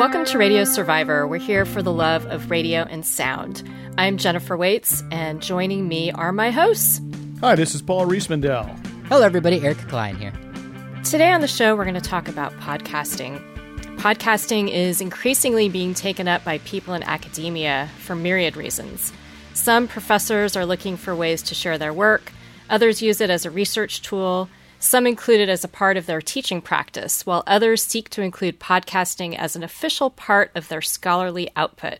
Welcome to Radio Survivor. We're here for the love of radio and sound. I'm Jennifer Waits, and joining me are my hosts. Hi, this is Paul Riismandel. Hello, everybody. Eric Klein here. Today on the show, we're going to talk about podcasting. Podcasting is increasingly being taken up by people in academia for myriad reasons. Some professors are looking for ways to share their work, others use it as a research tool, some include it as a part of their teaching practice, while others seek to include podcasting as an official part of their scholarly output.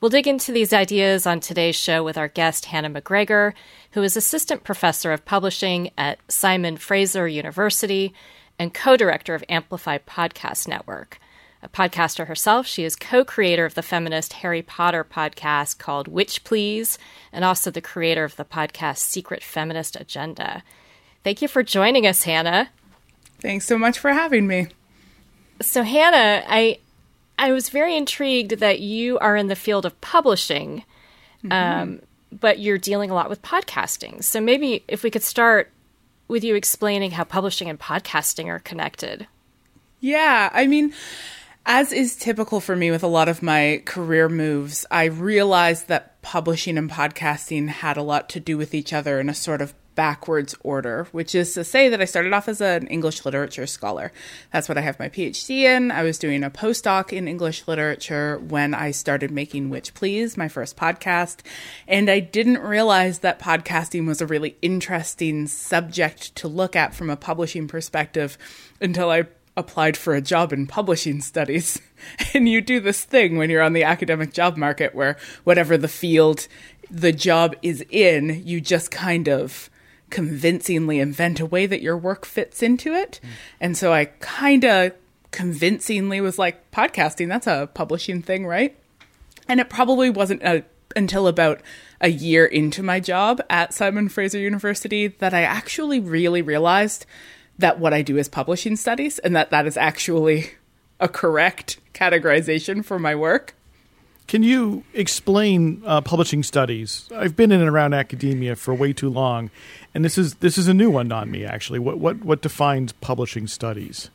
We'll dig into these ideas on today's show with our guest, Hannah McGregor, who is Assistant Professor of Publishing at Simon Fraser University and co director of Amplify Podcast Network. A podcaster herself, she is co creator of the feminist Harry Potter podcast called Witch Please, and also the creator of the podcast Secret Feminist Agenda. Thank you for joining us, Hannah. Thanks so much for having me. So, Hannah, I I was very intrigued that you are in the field of publishing, mm-hmm. um, but you're dealing a lot with podcasting. So, maybe if we could start with you explaining how publishing and podcasting are connected. Yeah, I mean, as is typical for me with a lot of my career moves, I realized that publishing and podcasting had a lot to do with each other in a sort of backwards order, which is to say that I started off as an English literature scholar. That's what I have my PhD in. I was doing a postdoc in English literature when I started making Witch Please, my first podcast. And I didn't realize that podcasting was a really interesting subject to look at from a publishing perspective until I applied for a job in publishing studies. And you do this thing when you're on the academic job market where whatever the field the job is in, you just kind of convincingly invent a way that your work fits into it. Mm. And so I kind of convincingly was like, podcasting, that's a publishing thing, right? And it probably wasn't a, until about a year into my job at Simon Fraser University that I actually really realized that what I do is publishing studies and that that is actually a correct categorization for my work. Can you explain uh, publishing studies? I've been in and around academia for way too long, and this is this is a new one on me. Actually, what what what defines publishing studies?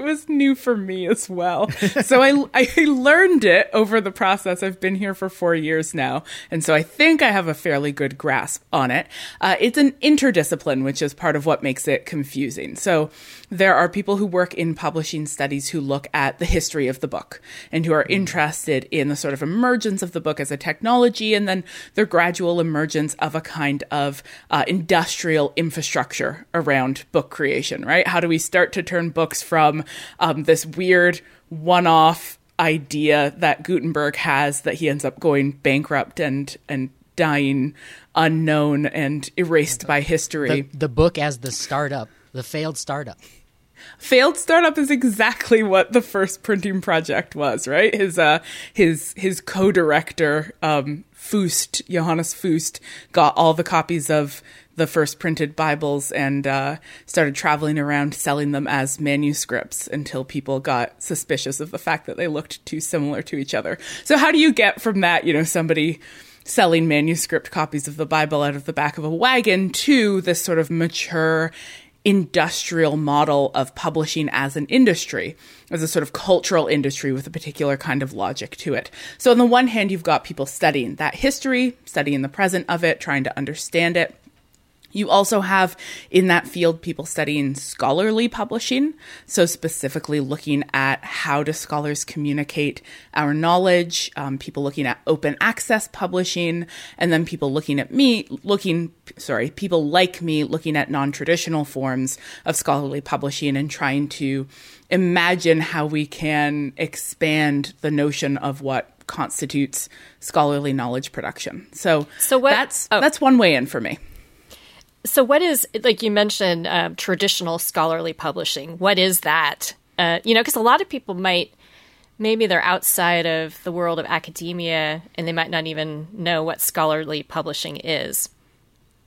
It was new for me as well. so I, I learned it over the process. I've been here for four years now. And so I think I have a fairly good grasp on it. Uh, it's an interdiscipline, which is part of what makes it confusing. So there are people who work in publishing studies who look at the history of the book and who are mm. interested in the sort of emergence of the book as a technology and then the gradual emergence of a kind of uh, industrial infrastructure around book creation, right? How do we start to turn books from um, this weird one off idea that Gutenberg has that he ends up going bankrupt and and dying unknown and erased by history. The, the book as the startup, the failed startup. Failed startup is exactly what the first printing project was, right? His uh his his co-director um Fust, Johannes Fust, got all the copies of the first printed Bibles and uh, started traveling around selling them as manuscripts until people got suspicious of the fact that they looked too similar to each other. So, how do you get from that, you know, somebody selling manuscript copies of the Bible out of the back of a wagon to this sort of mature industrial model of publishing as an industry, as a sort of cultural industry with a particular kind of logic to it. So, on the one hand, you've got people studying that history, studying the present of it, trying to understand it. You also have in that field people studying scholarly publishing, so specifically looking at how do scholars communicate our knowledge, um, people looking at open access publishing, and then people looking at me, looking, sorry, people like me looking at non traditional forms of scholarly publishing and trying to imagine how we can expand the notion of what constitutes scholarly knowledge production. So, so what, that's oh. that's one way in for me. So, what is, like you mentioned, uh, traditional scholarly publishing? What is that? Uh, you know, because a lot of people might, maybe they're outside of the world of academia and they might not even know what scholarly publishing is.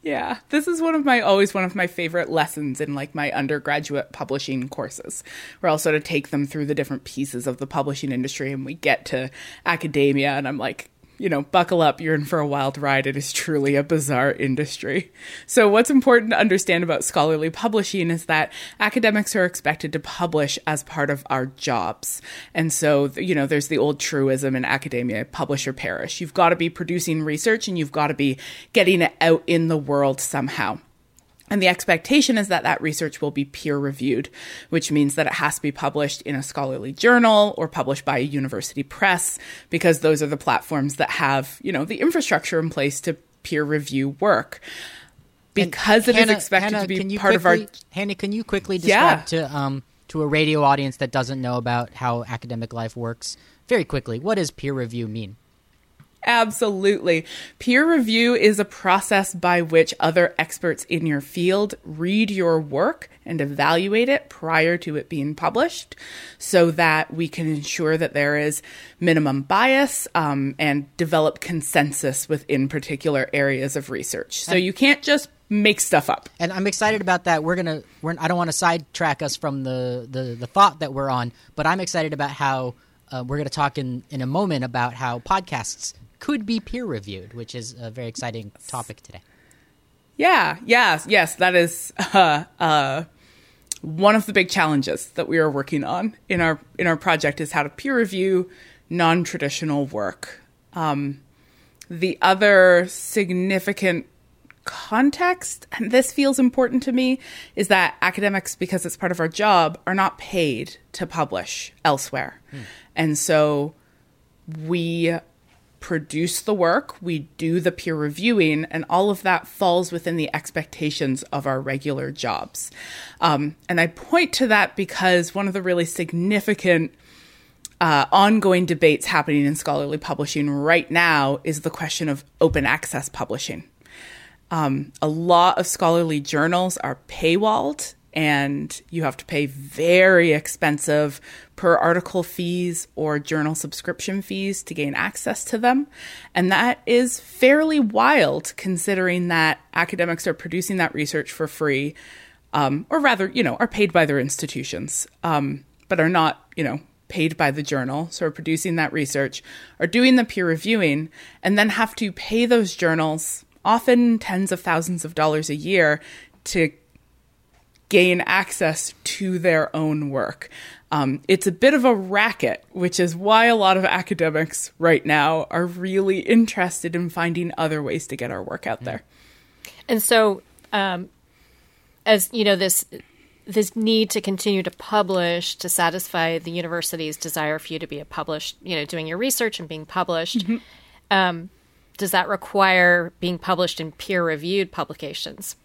Yeah, this is one of my always one of my favorite lessons in like my undergraduate publishing courses, where I'll sort of take them through the different pieces of the publishing industry and we get to academia and I'm like, you know, buckle up, you're in for a wild ride. It is truly a bizarre industry. So, what's important to understand about scholarly publishing is that academics are expected to publish as part of our jobs. And so, you know, there's the old truism in academia publish or perish. You've got to be producing research and you've got to be getting it out in the world somehow. And the expectation is that that research will be peer reviewed, which means that it has to be published in a scholarly journal or published by a university press, because those are the platforms that have, you know, the infrastructure in place to peer review work. Because And it is Hannah- expected Hannah, to be part of our quickly- Hannah, can you quickly Yeah. describe to um to a radio audience that doesn't know about how academic life works very quickly? What does peer review mean? Absolutely. Peer review is a process by which other experts in your field read your work and evaluate it prior to it being published so that we can ensure that there is minimum bias um, and develop consensus within particular areas of research. So you can't just make stuff up. And I'm excited about that. We're gonna. We're, I don't want to sidetrack us from the, the the thought that we're on, but I'm excited about how uh, we're going to talk in in a moment about how podcasts could be peer reviewed, which is a very exciting topic today. Yeah, yes, yes, that is uh, uh, one of the big challenges that we are working on in our in our project is how to peer review non traditional work. Um, the other significant context, and this feels important to me, is that academics, because it's part of our job, are not paid to publish elsewhere, and so we produce the work, we do the peer reviewing, and all of that falls within the expectations of our regular jobs. Um, and I point to that because one of the really significant uh, ongoing debates happening in scholarly publishing right now is the question of open access publishing. Um, a lot of scholarly journals are paywalled, and you have to pay very expensive per article fees or journal subscription fees to gain access to them. And that is fairly wild considering that academics are producing that research for free, um, or rather, you know, are paid by their institutions, um, but are not, you know, paid by the journal, so are producing that research, are doing the peer reviewing, and then have to pay those journals often tens of thousands of dollars a year to gain access to their own work. Um, it's a bit of a racket, which is why a lot of academics right now are really interested in finding other ways to get our work out there. And so, um, as you know, this this need to continue to publish to satisfy the university's desire for you to be a published, you know, doing your research and being published. Um, does that require being published in peer reviewed publications?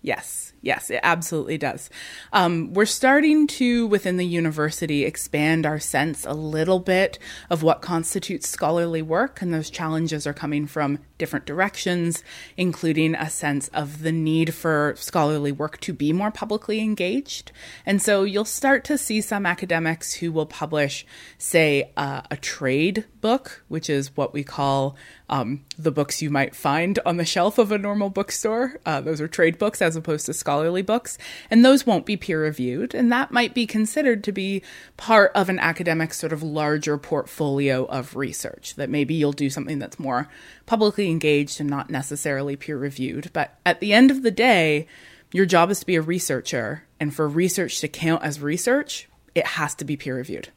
Yes, yes, it absolutely does. Um, we're starting to, within the university, expand our sense a little bit of what constitutes scholarly work, and those challenges are coming from different directions, including a sense of the need for scholarly work to be more publicly engaged. And so you'll start to see some academics who will publish, say, uh, a trade book, which is what we call um, the books you might find on the shelf of a normal bookstore. Uh, those are trade books as opposed to scholarly books, and those won't be peer reviewed. And that might be considered to be part of an academic sort of larger portfolio of research. That maybe you'll do something that's more publicly engaged and not necessarily peer reviewed. But at the end of the day, your job is to be a researcher, and for research to count as research, it has to be peer reviewed.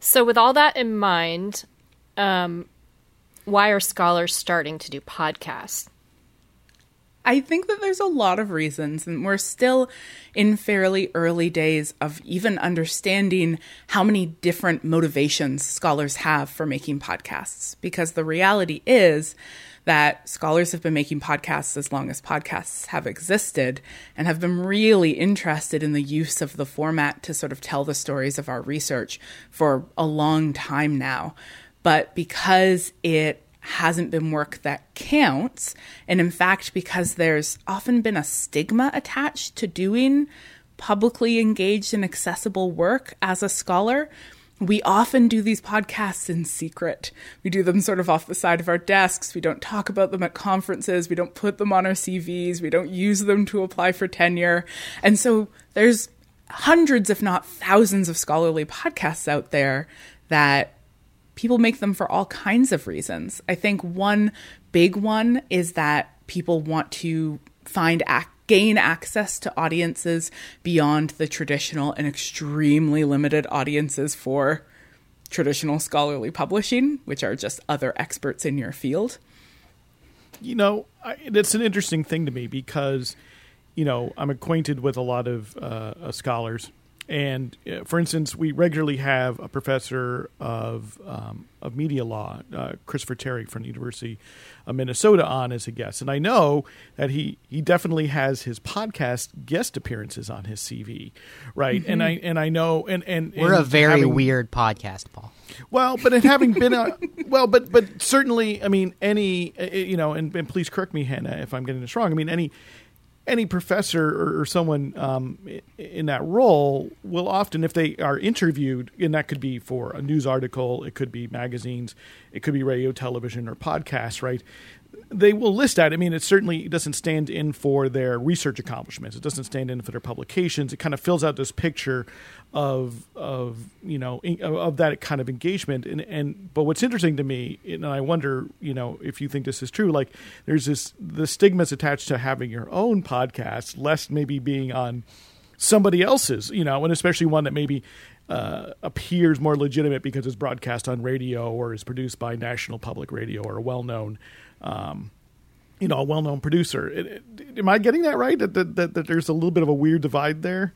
So, with all that in mind, um, why are scholars starting to do podcasts? I think that there's a lot of reasons, and we're still in fairly early days of even understanding how many different motivations scholars have for making podcasts. Because the reality is that scholars have been making podcasts as long as podcasts have existed and have been really interested in the use of the format to sort of tell the stories of our research for a long time now. But because it hasn't been work that counts. And in fact, because there's often been a stigma attached to doing publicly engaged and accessible work as a scholar, we often do these podcasts in secret. We do them sort of off the side of our desks. We don't talk about them at conferences. We don't put them on our CVs. We don't use them to apply for tenure. And so there's hundreds, if not thousands, of scholarly podcasts out there that people make them for all kinds of reasons. I think one big one is that people want to find ac- gain access to audiences beyond the traditional and extremely limited audiences for traditional scholarly publishing, which are just other experts in your field. You know, I, it's an interesting thing to me because, you know, I'm acquainted with a lot of uh, scholars and uh, for instance, we regularly have a professor of um, of media law, uh, Christopher Terry from the University of Minnesota, on as a guest. And I know that he he definitely has his podcast guest appearances on his CV, right? Mm-hmm. And I and I know and and we're and a very having, weird podcast, Paul. Well, but in having been a well, but but certainly, I mean, any uh, you know, and, and please correct me, Hannah, if I'm getting this wrong. I mean, any any professor or, or someone um, in that role will often, if they are interviewed, and that could be for a news article, it could be magazines, it could be radio, television, or podcasts, right? They will list that. I mean, it certainly doesn't stand in for their research accomplishments. It doesn't stand in for their publications. It kind of fills out this picture of of you know of that kind of engagement. And and but what's interesting to me, and I wonder, you know, if you think this is true, like there's this the stigmas attached to having your own podcast, less maybe being on somebody else's, you know, and especially one that maybe uh, appears more legitimate because it's broadcast on radio or is produced by National Public Radio or a well-known um, you know, a well-known producer. It, it, am I getting that right? That, that, that, that there's a little bit of a weird divide there.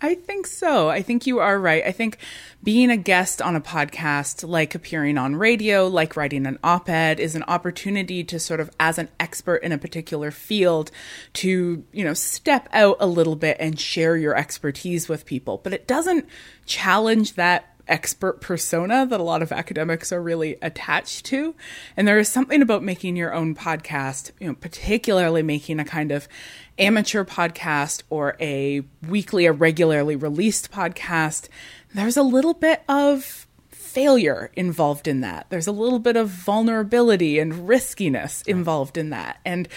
I think so. I think you are right. I think being a guest on a podcast, like appearing on radio, like writing an op ed, is an opportunity to sort of, as an expert in a particular field, to, you know, step out a little bit and share your expertise with people. But it doesn't challenge that expert persona that a lot of academics are really attached to. And there is something about making your own podcast, you know, particularly making a kind of amateur podcast or a weekly or regularly released podcast. There's a little bit of failure involved in that. There's a little bit of vulnerability and riskiness involved in that. And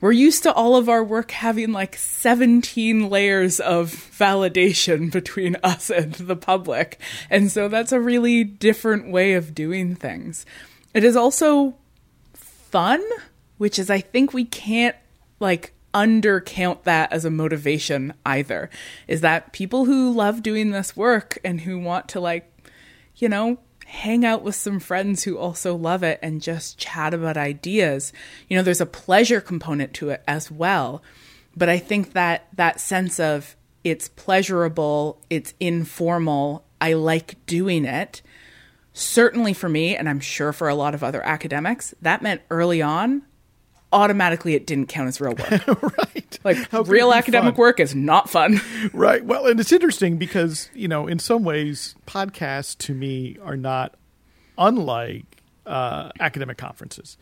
we're used to all of our work having like 17 layers of validation between us and the public. And so that's a really different way of doing things. It is also fun, which is, I think we can't like undercount that as a motivation either. Is that people who love doing this work and who want to like you know, hang out with some friends who also love it and just chat about ideas. You know, there's a pleasure component to it as well. But I think that that sense of it's pleasurable, it's informal, I like doing it. Certainly for me, and I'm sure for a lot of other academics, that meant early on automatically it didn't count as real work. right. Like How real academic fun? work is not fun. right. Well, and it's interesting because, you know, in some ways, podcasts to me are not unlike uh, academic conferences.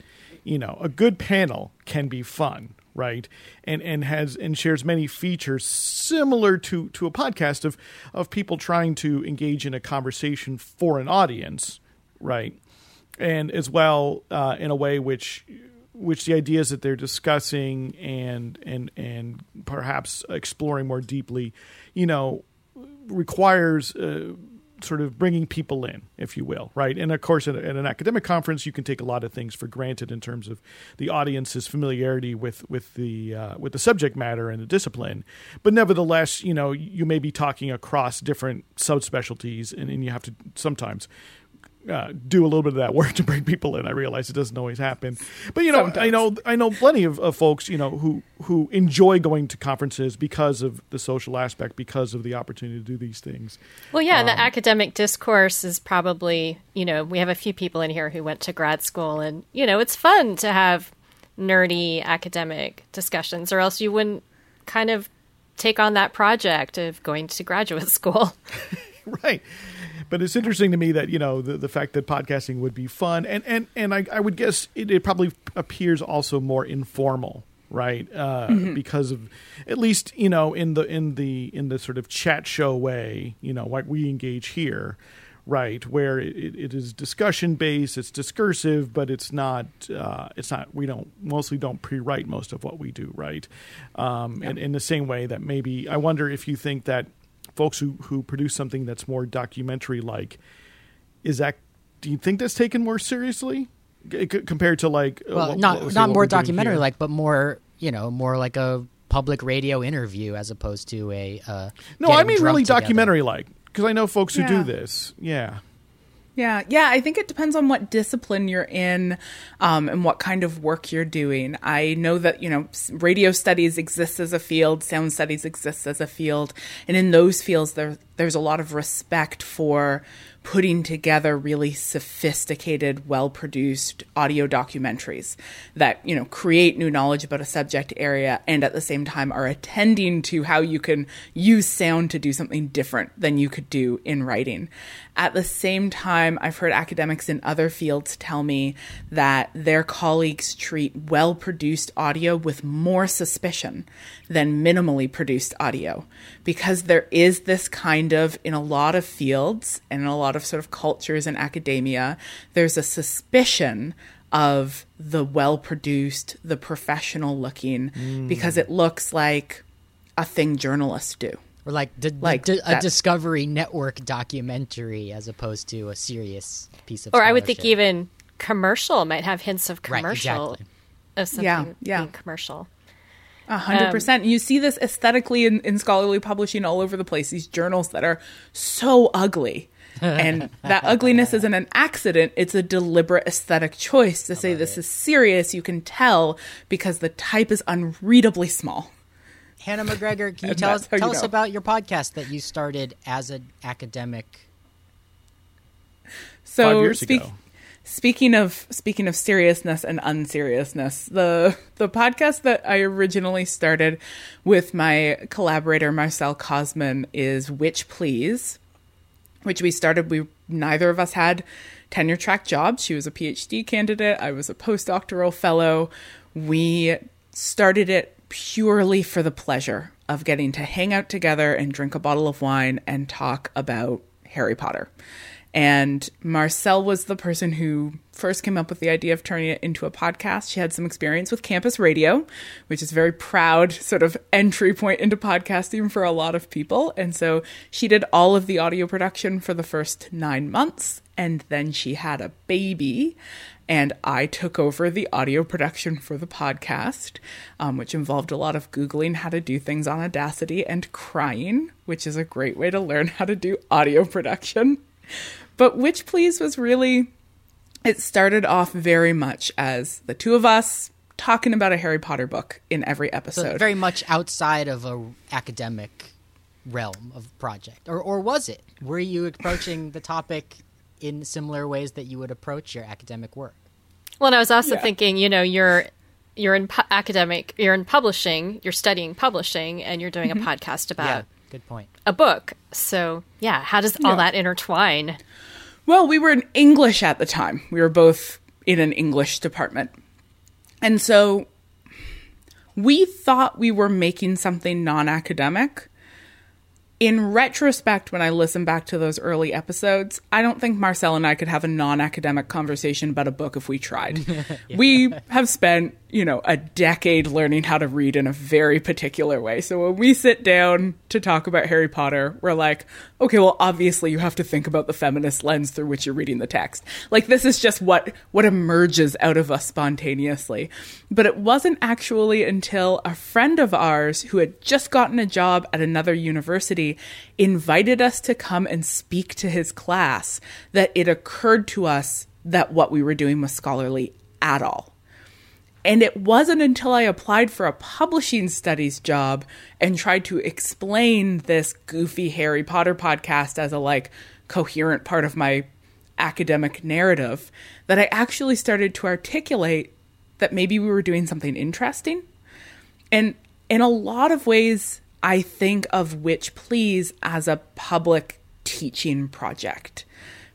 You know, a good panel can be fun, right? And and has and shares many features similar to to a podcast of of people trying to engage in a conversation for an audience, right? And as well uh, in a way which which the ideas that they're discussing and and and perhaps exploring more deeply, you know, requires uh, sort of bringing people in, if you will, right? And of course, at, at, an academic conference, you can take a lot of things for granted in terms of the audience's familiarity with with the uh, with the subject matter and the discipline. But nevertheless, you know, you may be talking across different subspecialties, and, and you have to sometimes uh, do a little bit of that work to bring people in. I realize it doesn't always happen, but you know, Sometimes. I know I know plenty of, of, folks you know who who enjoy going to conferences because of the social aspect, because of the opportunity to do these things. Well, yeah, um, the academic discourse is probably you know we have a few people in here who went to grad school, and you know it's fun to have nerdy academic discussions, or else you wouldn't kind of take on that project of going to graduate school. right but it's interesting to me that you know the, the fact that podcasting would be fun and and and I, I would guess it, it probably appears also more informal right uh, mm-hmm. because of at least you know in the in the in the sort of chat show way you know like we engage here right where it, it is discussion based it's discursive but it's not uh, it's not we don't mostly don't pre-write most of what we do right um, yeah. and in the same way that maybe i wonder if you think that folks who who produce something that's more documentary like is that do you think that's taken more seriously C- compared to like uh, well, what- not what- not what more documentary like, but more you know, more like a public radio interview as opposed to a. Uh, No, I mean really documentary like because I know folks who Yeah. do this. Yeah. Yeah, yeah. I think it depends on what discipline you're in um, and what kind of work you're doing. I know that you know radio studies exists as a field, sound studies exists as a field, and in those fields there there's a lot of respect for putting together really sophisticated, well-produced audio documentaries that you know create new knowledge about a subject area and at the same time are attending to how you can use sound to do something different than you could do in writing. At the same time, I've heard academics in other fields tell me that their colleagues treat well produced audio with more suspicion than minimally produced audio because there is this kind of, in a lot of fields and in a lot of sort of cultures in academia, there's a suspicion of the well produced, the professional looking, hmm. because it looks like a thing journalists do. Or like, d- Like d- a that- Discovery Network documentary as opposed to a serious piece of. Or I would think even commercial might have hints of commercial, Right, commercial exactly. of something Yeah, yeah. being commercial. A hundred um, percent. You see this aesthetically in, in scholarly publishing all over the place. These journals that are so ugly, and that ugliness isn't an accident. It's a deliberate aesthetic choice to say this is serious. You can tell because the type is unreadably small. Hannah McGregor, can you tell us that's how you tell us know. about your podcast that you started as an academic? So Five years speak- ago. Speaking of speaking of seriousness and unseriousness, the the podcast that I originally started with my collaborator Marcelle Kosman is Witch Please, which we started we neither of us had tenure track jobs. She was a PhD candidate, I was a postdoctoral fellow. We started it purely for the pleasure of getting to hang out together and drink a bottle of wine and talk about Harry Potter. And Marcelle was the person who first came up with the idea of turning it into a podcast. She had some experience with campus radio, which is very proud sort of entry point into podcasting for a lot of people. And so she did all of the audio production for the first nine months. And then she had a baby. And I took over the audio production for the podcast, um, which involved a lot of Googling how to do things on Audacity and crying, which is a great way to learn how to do audio production. But Witch Please was really, it started off very much as the two of us talking about a Harry Potter book in every So episode. very much outside of a academic realm of project, or or was it? Were you approaching the topic in similar ways that you would approach your academic work? Well, and I was also Yeah. thinking, you know, you're you're in pu- academic, you're in publishing, you're studying publishing, and you're doing a mm-hmm. podcast about yeah, about good point. a book. So, yeah, how does all Yeah. that intertwine? Well, we were in English at the time. We were both in an English department. And so we thought we were making something non academic. In retrospect, when I listen back to those early episodes, I don't think Marcelle and I could have a non academic conversation about a book if we tried. We have spent, you know, a decade learning how to read in a very particular way. So when we sit down to talk about Harry Potter, we're like, okay, well, obviously you have to think about the feminist lens through which you're reading the text. Like this is just what what emerges out of us spontaneously. But it wasn't actually until a friend of ours who had just gotten a job at another university invited us to come and speak to his class that it occurred to us that what we were doing was scholarly at all. And it wasn't until I applied for a publishing studies job and tried to explain this goofy Harry Potter podcast as a like coherent part of my academic narrative that I actually started to articulate that maybe we were doing something interesting. And in a lot of ways, I think of Witch Please as a public teaching project.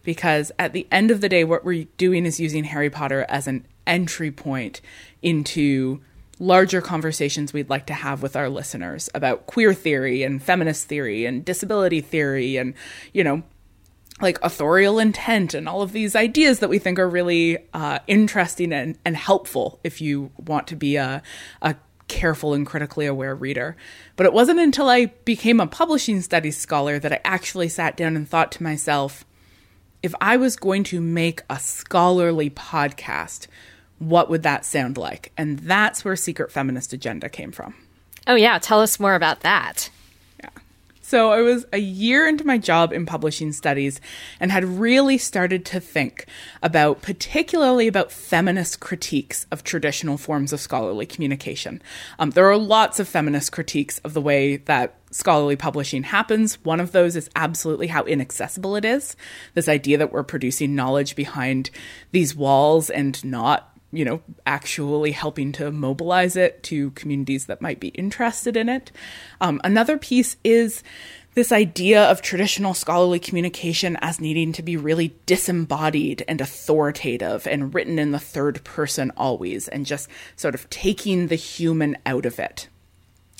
Because at the end of the day, what we're doing is using Harry Potter as an entry point into larger conversations we'd like to have with our listeners about queer theory and feminist theory and disability theory and, you know, like authorial intent and all of these ideas that we think are really uh, interesting and, and helpful if you want to be a, a careful and critically aware reader. But it wasn't until I became a publishing studies scholar that I actually sat down and thought to myself, if I was going to make a scholarly podcast, what would that sound like? And that's where Secret Feminist Agenda came from. Oh, yeah. Tell us more about that. Yeah. So I was a year into my job in publishing studies and had really started to think about, particularly about feminist critiques of traditional forms of scholarly communication. Um, there are lots of feminist critiques of the way that scholarly publishing happens. One of those is absolutely how inaccessible it is. This idea that we're producing knowledge behind these walls and not you know, actually helping to mobilize it to communities that might be interested in it. Um, another piece is this idea of traditional scholarly communication as needing to be really disembodied and authoritative and written in the third person always, and just sort of taking the human out of it.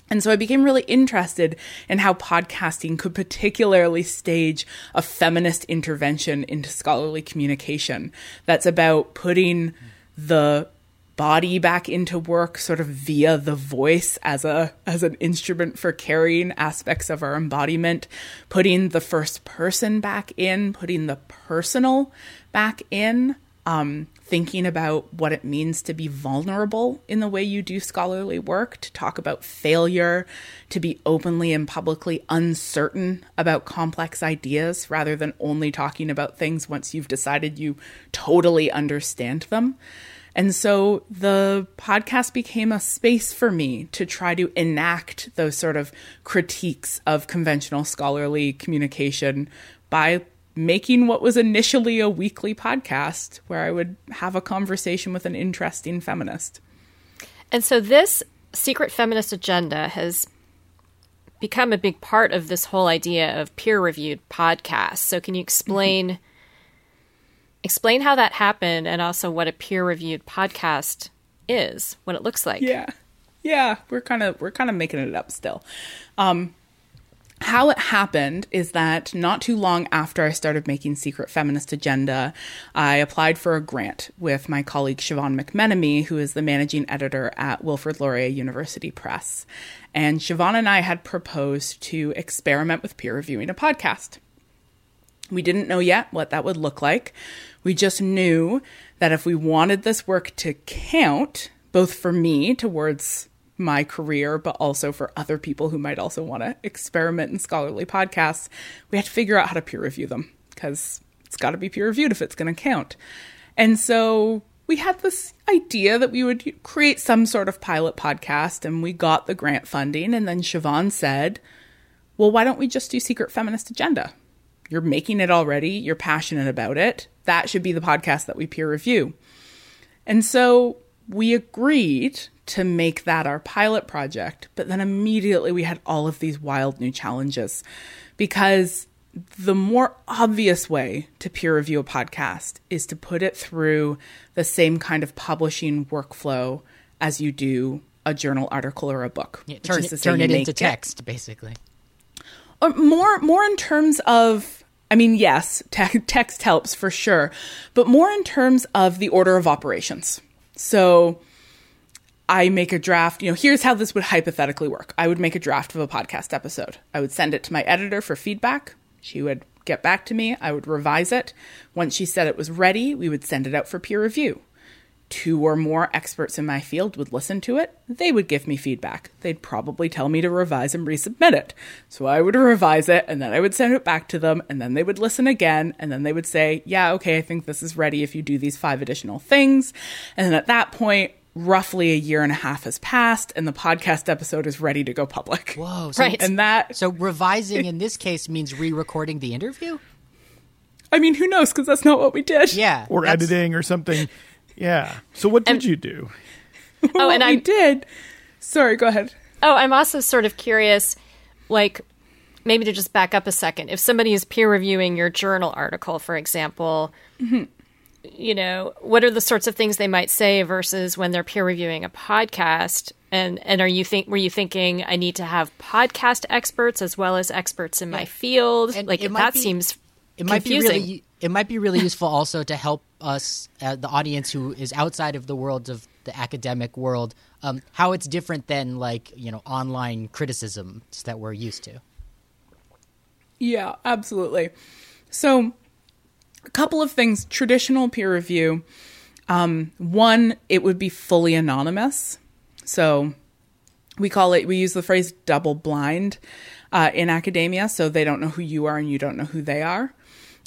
And so I became really interested in how podcasting could particularly stage a feminist intervention into scholarly communication that's about putting the body back into work sort of via the voice as a as an instrument for carrying aspects of our embodiment putting the first person back in putting the personal back in um, thinking about what it means to be vulnerable in the way you do scholarly work, to talk about failure, to be openly and publicly uncertain about complex ideas rather than only talking about things once you've decided you totally understand them. And so the podcast became a space for me to try to enact those sort of critiques of conventional scholarly communication by making what was initially a weekly podcast where I would have a conversation with an interesting feminist. And so this secret feminist agenda has become a big part of this whole idea of peer reviewed podcasts. So can you explain mm-hmm explain how that happened and also what a peer reviewed podcast is, what it looks like. Yeah. Yeah, we're kind of we're kind of making it up still. Um how it happened is that not too long after I started making Secret Feminist Agenda, I applied for a grant with my colleague Siobhan McMenemy, who is the managing editor at Wilfrid Laurier University Press. And Siobhan and I had proposed to experiment with peer reviewing a podcast. We didn't know yet what that would look like. We just knew that if we wanted this work to count, both for me towards my career, but also for other people who might also want to experiment in scholarly podcasts, we had to figure out how to peer review them because it's got to be peer reviewed if it's going to count. And so we had this idea that we would create some sort of pilot podcast, and we got the grant funding. And then Siobhan said, Well, why don't we just do Secret Feminist Agenda? You're making it already, you're passionate about it that should be the podcast that we peer review. And so we agreed to make that our pilot project, but then immediately we had all of these wild new challenges because the more obvious way to peer review a podcast is to put it through the same kind of publishing workflow as you do a journal article or a book. Yeah, turn, turn it into text, it, basically. Or more, more in terms of I mean, yes, te- text helps for sure, but more in terms of the order of operations. So I make a draft, you know, here's how this would hypothetically work. I would make a draft of a podcast episode. I would send it to my editor for feedback. She would get back to me. I would revise it. Once she said it was ready, we would send it out for peer review two or more experts in my field would listen to it, they would give me feedback. They'd probably tell me to revise and resubmit it. So I would revise it and then I would send it back to them and then they would listen again and then they would say, Yeah, okay, I think this is ready if you do these five additional things. And then at that point, roughly a year and a half has passed and the podcast episode is ready to go public. Whoa. So, right. And that. So revising in this case means re recording the interview? I mean, who knows? Because that's not what we did. Yeah. Or editing or something. Yeah. So what did and, you do? Oh, and I did. Sorry, go ahead. Oh, I'm also sort of curious, like maybe to just back up a second. If somebody is peer reviewing your journal article, for example, mm-hmm. you know, what are the sorts of things they might say versus when they're peer reviewing a podcast? And and are you think were you thinking I need to have podcast experts as well as experts in my field? And like that be, seems it might be really it might be really useful also to help us, uh, the audience who is outside of the world of the academic world, um, how it's different than like you know online criticisms that we're used to. Yeah, absolutely. So a couple of things traditional peer review. Um, one, it would be fully anonymous. So we call it, we use the phrase double blind uh, in academia. So they don't know who you are and you don't know who they are.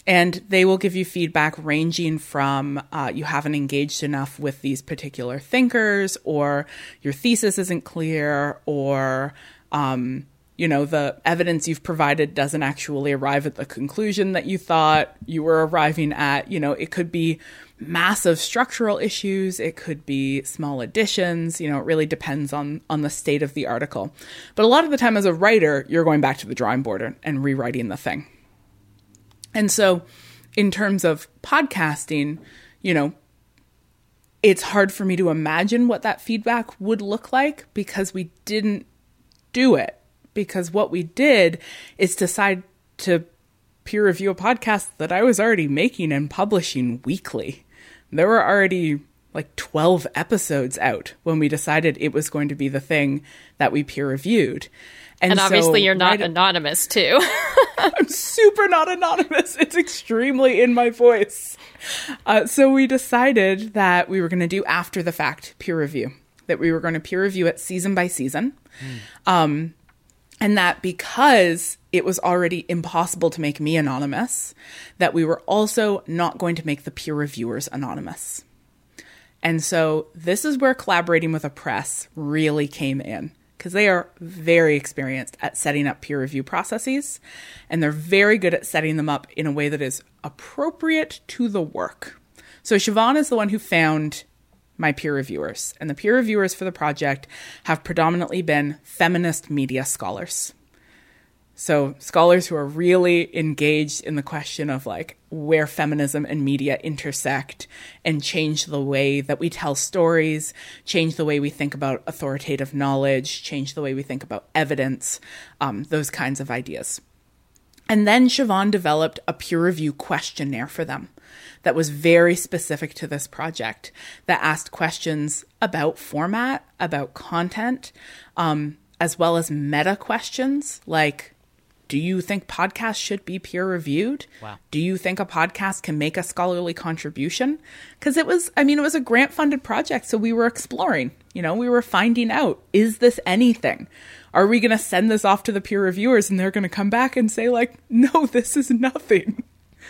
And they will give you feedback ranging from uh, you haven't engaged enough with these particular thinkers, or your thesis isn't clear, or um, you know the evidence you've provided doesn't actually arrive at the conclusion that you thought you were arriving at. You know, it could be massive structural issues, it could be small additions. You know, it really depends on on the state of the article. But a lot of the time, as a writer, you're going back to the drawing board and, and rewriting the thing. And so, in terms of podcasting, you know, it's hard for me to imagine what that feedback would look like because we didn't do it. Because what we did is decide to peer review a podcast that I was already making and publishing weekly. There were already like 12 episodes out when we decided it was going to be the thing that we peer reviewed. And, and obviously, so, you're not right anonymous, too. I'm super not anonymous. It's extremely in my voice. Uh, so, we decided that we were going to do after the fact peer review, that we were going to peer review it season by season. Mm. Um, and that because it was already impossible to make me anonymous, that we were also not going to make the peer reviewers anonymous. And so, this is where collaborating with a press really came in because they are very experienced at setting up peer review processes and they're very good at setting them up in a way that is appropriate to the work. So Siobhan is the one who found my peer reviewers, and the peer reviewers for the project have predominantly been feminist media scholars. So, scholars who are really engaged in the question of like where feminism and media intersect and change the way that we tell stories, change the way we think about authoritative knowledge, change the way we think about evidence, um, those kinds of ideas. And then Siobhan developed a peer review questionnaire for them that was very specific to this project that asked questions about format, about content, um, as well as meta questions like do you think podcasts should be peer reviewed? Wow. Do you think a podcast can make a scholarly contribution? Because it was, I mean, it was a grant funded project. So we were exploring, you know, we were finding out is this anything? Are we going to send this off to the peer reviewers and they're going to come back and say, like, no, this is nothing?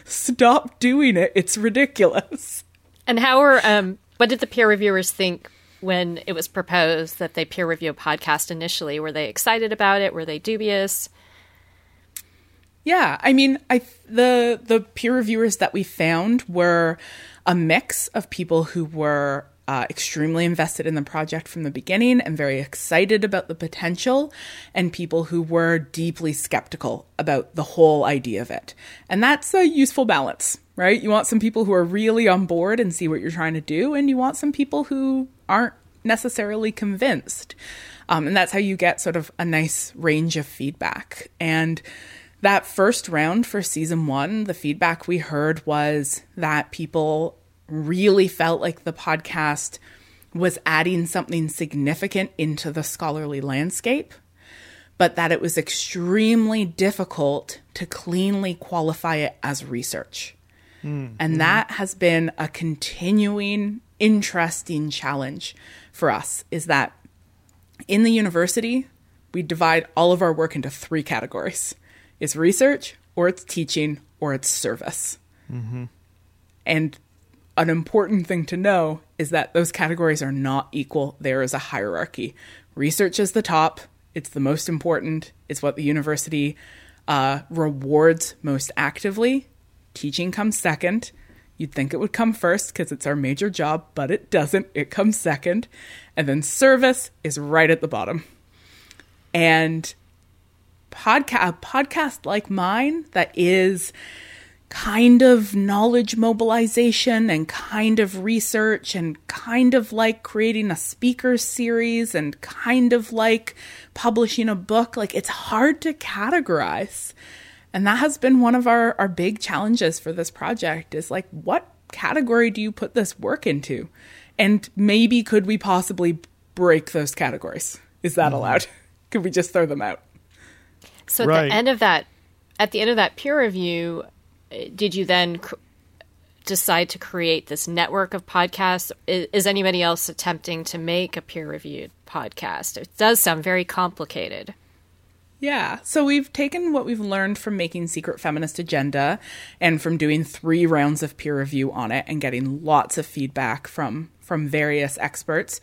Stop doing it. It's ridiculous. And how are, um, what did the peer reviewers think when it was proposed that they peer review a podcast initially? Were they excited about it? Were they dubious? Yeah, I mean, I the the peer reviewers that we found were a mix of people who were uh, extremely invested in the project from the beginning and very excited about the potential, and people who were deeply skeptical about the whole idea of it. And that's a useful balance, right? You want some people who are really on board and see what you're trying to do, and you want some people who aren't necessarily convinced. Um, and that's how you get sort of a nice range of feedback. And that first round for season one, the feedback we heard was that people really felt like the podcast was adding something significant into the scholarly landscape, but that it was extremely difficult to cleanly qualify it as research. Mm-hmm. And that has been a continuing, interesting challenge for us is that in the university, we divide all of our work into three categories it's research, or it's teaching, or it's service. Mm-hmm. And an important thing to know is that those categories are not equal. There is a hierarchy. Research is the top, it's the most important, it's what the university uh, rewards most actively. Teaching comes second. You'd think it would come first because it's our major job, but it doesn't. It comes second. And then service is right at the bottom. And podcast a podcast like mine that is kind of knowledge mobilization and kind of research and kind of like creating a speaker series and kind of like publishing a book like it's hard to categorize. And that has been one of our our big challenges for this project is like what category do you put this work into? And maybe could we possibly break those categories? Is that mm-hmm. allowed? Could we just throw them out so at right. the end of that, at the end of that peer review, eh, did you then decide to create this network of podcasts? Is, is anybody else attempting to make a peer reviewed podcast? It does sound very complicated. Yeah. So we've taken what we've learned from making Secret Feminist Agenda and from doing three rounds of peer review on it and getting lots of feedback from from various experts.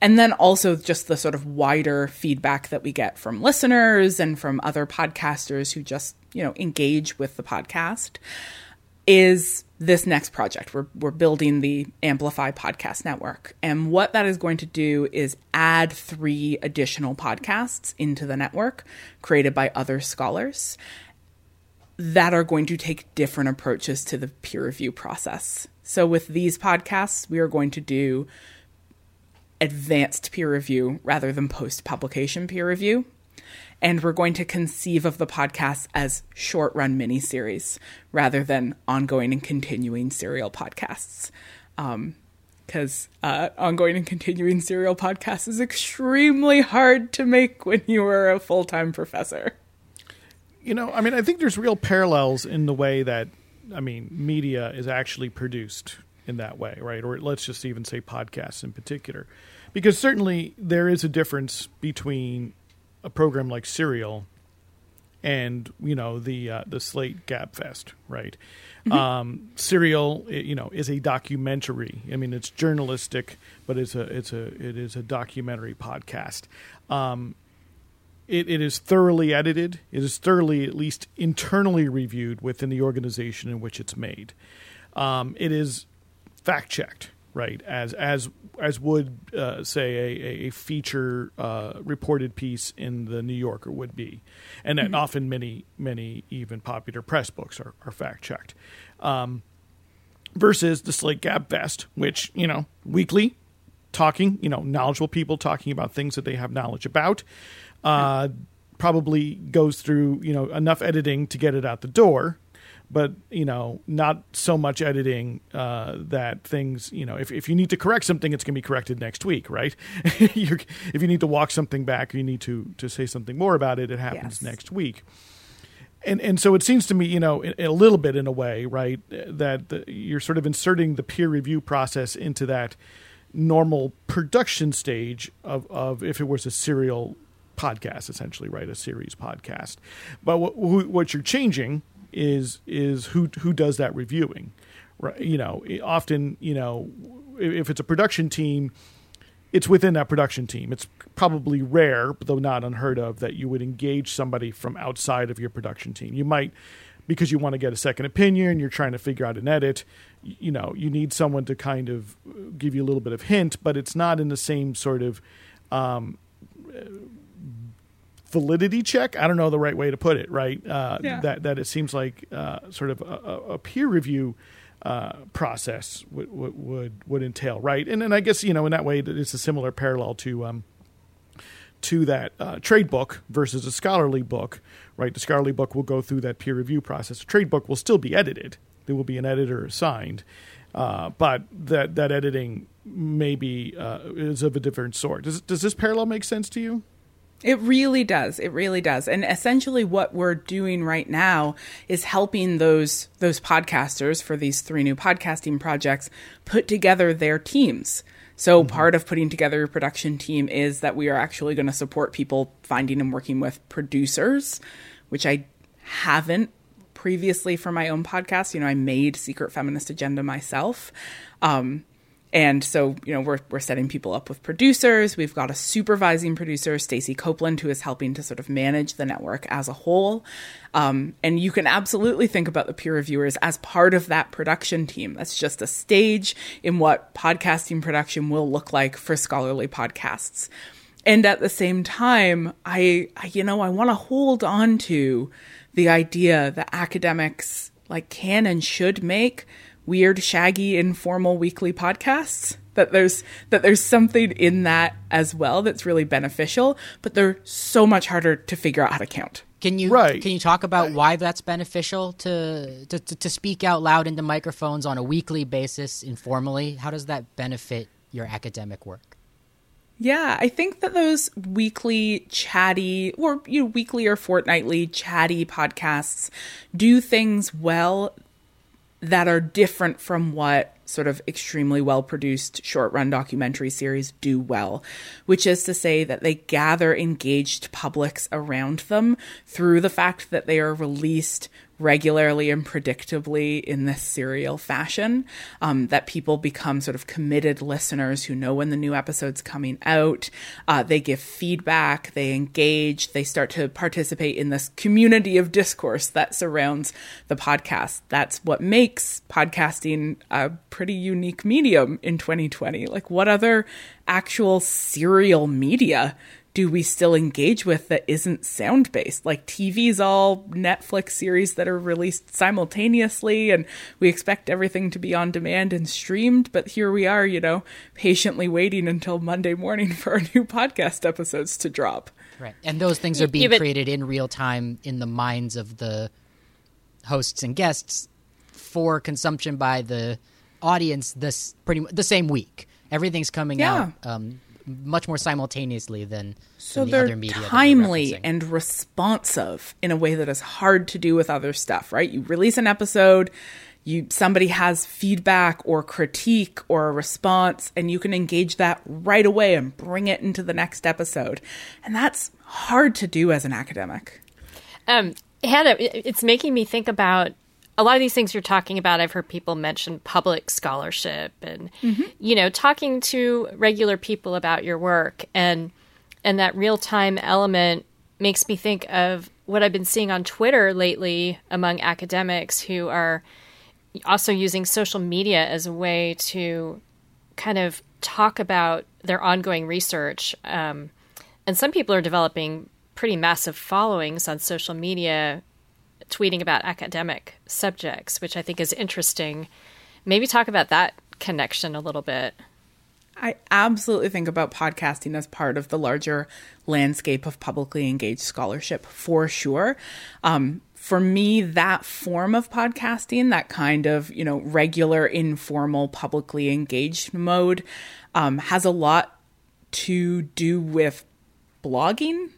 And then also just the sort of wider feedback that we get from listeners and from other podcasters who just, you know, engage with the podcast is this next project. We're, we're building the Amplify Podcast Network. And what that is going to do is add three additional podcasts into the network created by other scholars that are going to take different approaches to the peer review process. So, with these podcasts, we are going to do advanced peer review rather than post publication peer review and we're going to conceive of the podcast as short run mini series rather than ongoing and continuing serial podcasts. Because um, uh, ongoing and continuing serial podcasts is extremely hard to make when you are a full time professor. You know, I mean, I think there's real parallels in the way that, I mean, media is actually produced in that way, right? Or let's just even say podcasts in particular. Because certainly there is a difference between a program like Serial and you know the uh, the Slate Gabfest, right? Mm-hmm. Um, Serial, you know, is a documentary. I mean, it's journalistic, but it's a it's a it is a documentary podcast. Um, it, it is thoroughly edited. It is thoroughly, at least internally reviewed within the organization in which it's made. Um, it is fact checked right? As as as would uh, say a, a feature uh, reported piece in the New Yorker would be, and mm-hmm. often many many even popular press books are, are fact checked. Um, versus the Slate Gabfest, which you know weekly talking, you know, knowledgeable people talking about things that they have knowledge about. Uh, probably goes through you know enough editing to get it out the door but you know not so much editing uh, that things you know if, if you need to correct something it's going to be corrected next week right if you need to walk something back or you need to to say something more about it it happens yes. next week and and so it seems to me you know a little bit in a way right that the, you're sort of inserting the peer review process into that normal production stage of, of if it was a serial podcast essentially right a series podcast but what, what you're changing is is who who does that reviewing, right? You know, often you know if it's a production team, it's within that production team. It's probably rare, though not unheard of, that you would engage somebody from outside of your production team. You might because you want to get a second opinion, you're trying to figure out an edit, you know, you need someone to kind of give you a little bit of hint, but it's not in the same sort of um, validity check. I don't know the right way to put it. Right, uh, yeah. that that it seems like uh, sort of a, a peer review uh, process would, would would entail. Right, and and I guess you know in that way it's a similar parallel to. Um, to that uh, trade book versus a scholarly book, right? The scholarly book will go through that peer review process. A trade book will still be edited. There will be an editor assigned, uh, but that that editing maybe uh, is of a different sort. Does does this parallel make sense to you? It really does. It really does. And essentially what we're doing right now is helping those those podcasters for these three new podcasting projects put together their teams. So mm-hmm. part of putting together your production team is that we are actually going to support people finding and working with producers, which I haven't previously for my own podcast. You know, I made Secret Feminist Agenda myself. Um, and so, you know, we're, we're setting people up with producers. We've got a supervising producer, Stacey Copeland, who is helping to sort of manage the network as a whole. Um, and you can absolutely think about the peer reviewers as part of that production team. That's just a stage in what podcasting production will look like for scholarly podcasts. And at the same time, I, I you know, I want to hold on to the idea that academics like can and should make weird, shaggy, informal weekly podcasts. That there's that there's something in that as well that's really beneficial, but they're so much harder to figure out how to count. Can you right. can you talk about why that's beneficial to, to to speak out loud into microphones on a weekly basis informally? How does that benefit your academic work? Yeah, I think that those weekly chatty or you know weekly or fortnightly chatty podcasts do things well that are different from what sort of extremely well produced short run documentary series do well, which is to say that they gather engaged publics around them through the fact that they are released regularly and predictably in this serial fashion, um, that people become sort of committed listeners who know when the new episode's coming out. Uh, they give feedback, they engage, they start to participate in this community of discourse that surrounds the podcast. That's what makes podcasting a pretty unique medium in 2020. Like, what other actual serial media do we still engage with that isn't sound based? Like TV's all Netflix series that are released simultaneously, and we expect everything to be on demand and streamed. But here we are, you know, patiently waiting until Monday morning for our new podcast episodes to drop. Right. And those things are being Yeah, but- created in real time in the minds of the hosts and guests for consumption by the audience this pretty mu- the same week. Everything's coming Yeah. out um, much more simultaneously than, So than the they're other media. timely and responsive in a way that is hard to do with other stuff, right? You release an episode, you somebody has feedback or critique or a response and you can engage that right away and bring it into the next episode. And that's hard to do as an academic. Um, Hannah, it's making me think about a lot of these things you're talking about. I've heard people mention public scholarship and, you know, talking to regular people about your work and and that real time element makes me think of what I've been seeing on Twitter lately among academics who are also using social media as a way to kind of talk about their ongoing research. Um, and some people are developing pretty massive followings on social media, tweeting about academic subjects, which I think is interesting. Maybe talk about that connection a little bit. I absolutely think about podcasting as part of the larger landscape of publicly engaged scholarship for sure. Um, for me, that form of podcasting, that kind of you know regular, informal, publicly engaged mode, um, has a lot to do with blogging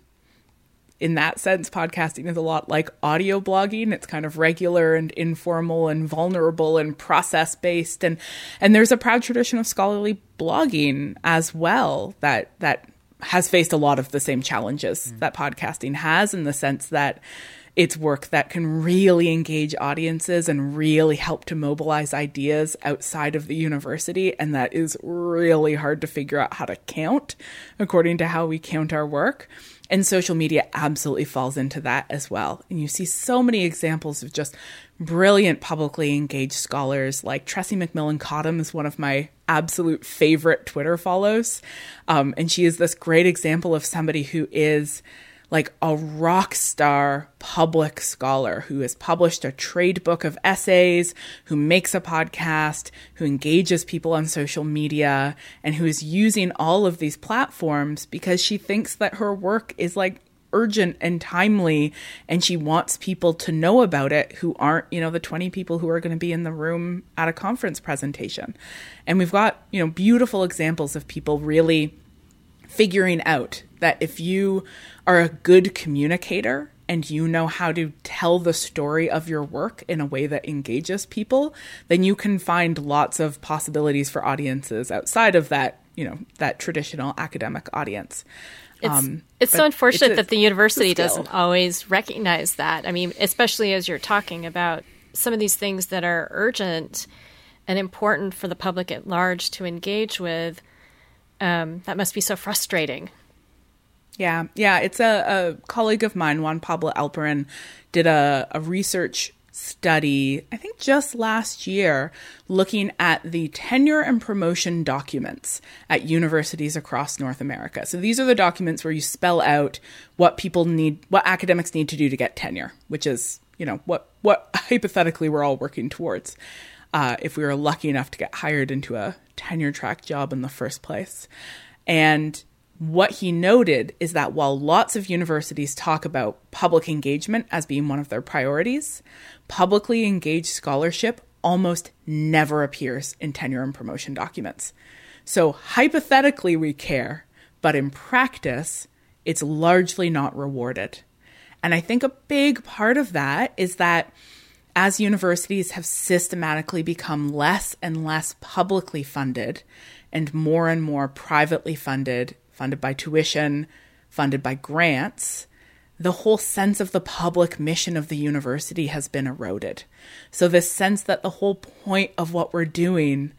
in that sense, podcasting is a lot like audio blogging. It's kind of regular and informal and vulnerable and process based, and and there's a proud tradition of scholarly blogging as well that that has faced a lot of the same challenges hmm. that podcasting has in the sense that it's work that can really engage audiences and really help to mobilize ideas outside of the university. And that is really hard to figure out how to count according to how we count our work. And social media absolutely falls into that as well. And you see so many examples of just brilliant publicly engaged scholars like Tressie McMillan Cottom is one of my absolute favorite Twitter follows. Um, and she is this great example of somebody who is like a rock star public scholar who has published a trade book of essays, who makes a podcast, who engages people on social media, and who is using all of these platforms because she thinks that her work is like urgent and timely and she wants people to know about it who aren't you know the 20 people who are going to be in the room at a conference presentation. And we've got you know beautiful examples of people really figuring out that if you are a good communicator and you know how to tell the story of your work in a way that engages people, then you can find lots of possibilities for audiences outside of that, you know, that traditional academic audience. It's, Um, it's so unfortunate it's a- that the university doesn't always recognize that. I mean, especially as you're talking about some of these things that are urgent and important for the public at large to engage with. Um, that must be so frustrating. Yeah, yeah. It's a, a colleague of mine, Juan Pablo Alperin, did a, a research study, I think just last year, looking at the tenure and promotion documents at universities across North America. So these are the documents where you spell out what people need, what academics need to do to get tenure, which is, you know, what, what hypothetically we're all working towards. Uh, if we were lucky enough to get hired into a tenure track job in the first place. And what he noted is that while lots of universities talk about public engagement as being one of their priorities, publicly engaged scholarship almost never appears in tenure and promotion documents. So hypothetically, we care, but in practice, it's largely not rewarded. And I think a big part of that is that as universities have systematically become less and less publicly funded and more and more privately funded, funded by tuition, funded by grants, the whole sense of the public mission of the university has been eroded. So, this sense that the whole point of what we're doing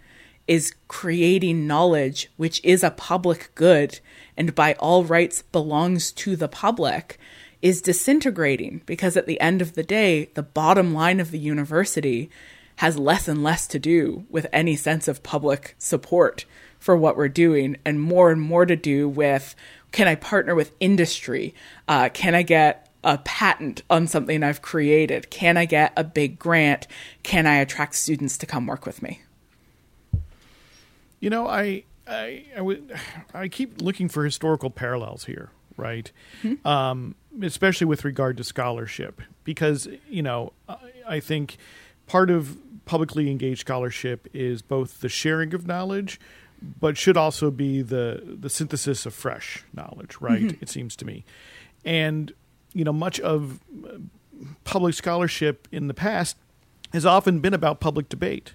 is creating knowledge, which is a public good and by all rights belongs to the public, is disintegrating because at the end of the day, the bottom line of the university has less and less to do with any sense of public support for what we're doing and more and more to do with can I partner with industry? Uh, can I get a patent on something I've created? Can I get a big grant? Can I attract students to come work with me? You know, I I I, would, I keep looking for historical parallels here, right? Mm-hmm. Um, especially with regard to scholarship, because you know, I, I think part of publicly engaged scholarship is both the sharing of knowledge, but should also be the the synthesis of fresh knowledge, right? Mm-hmm. It seems to me, and you know, much of public scholarship in the past has often been about public debate,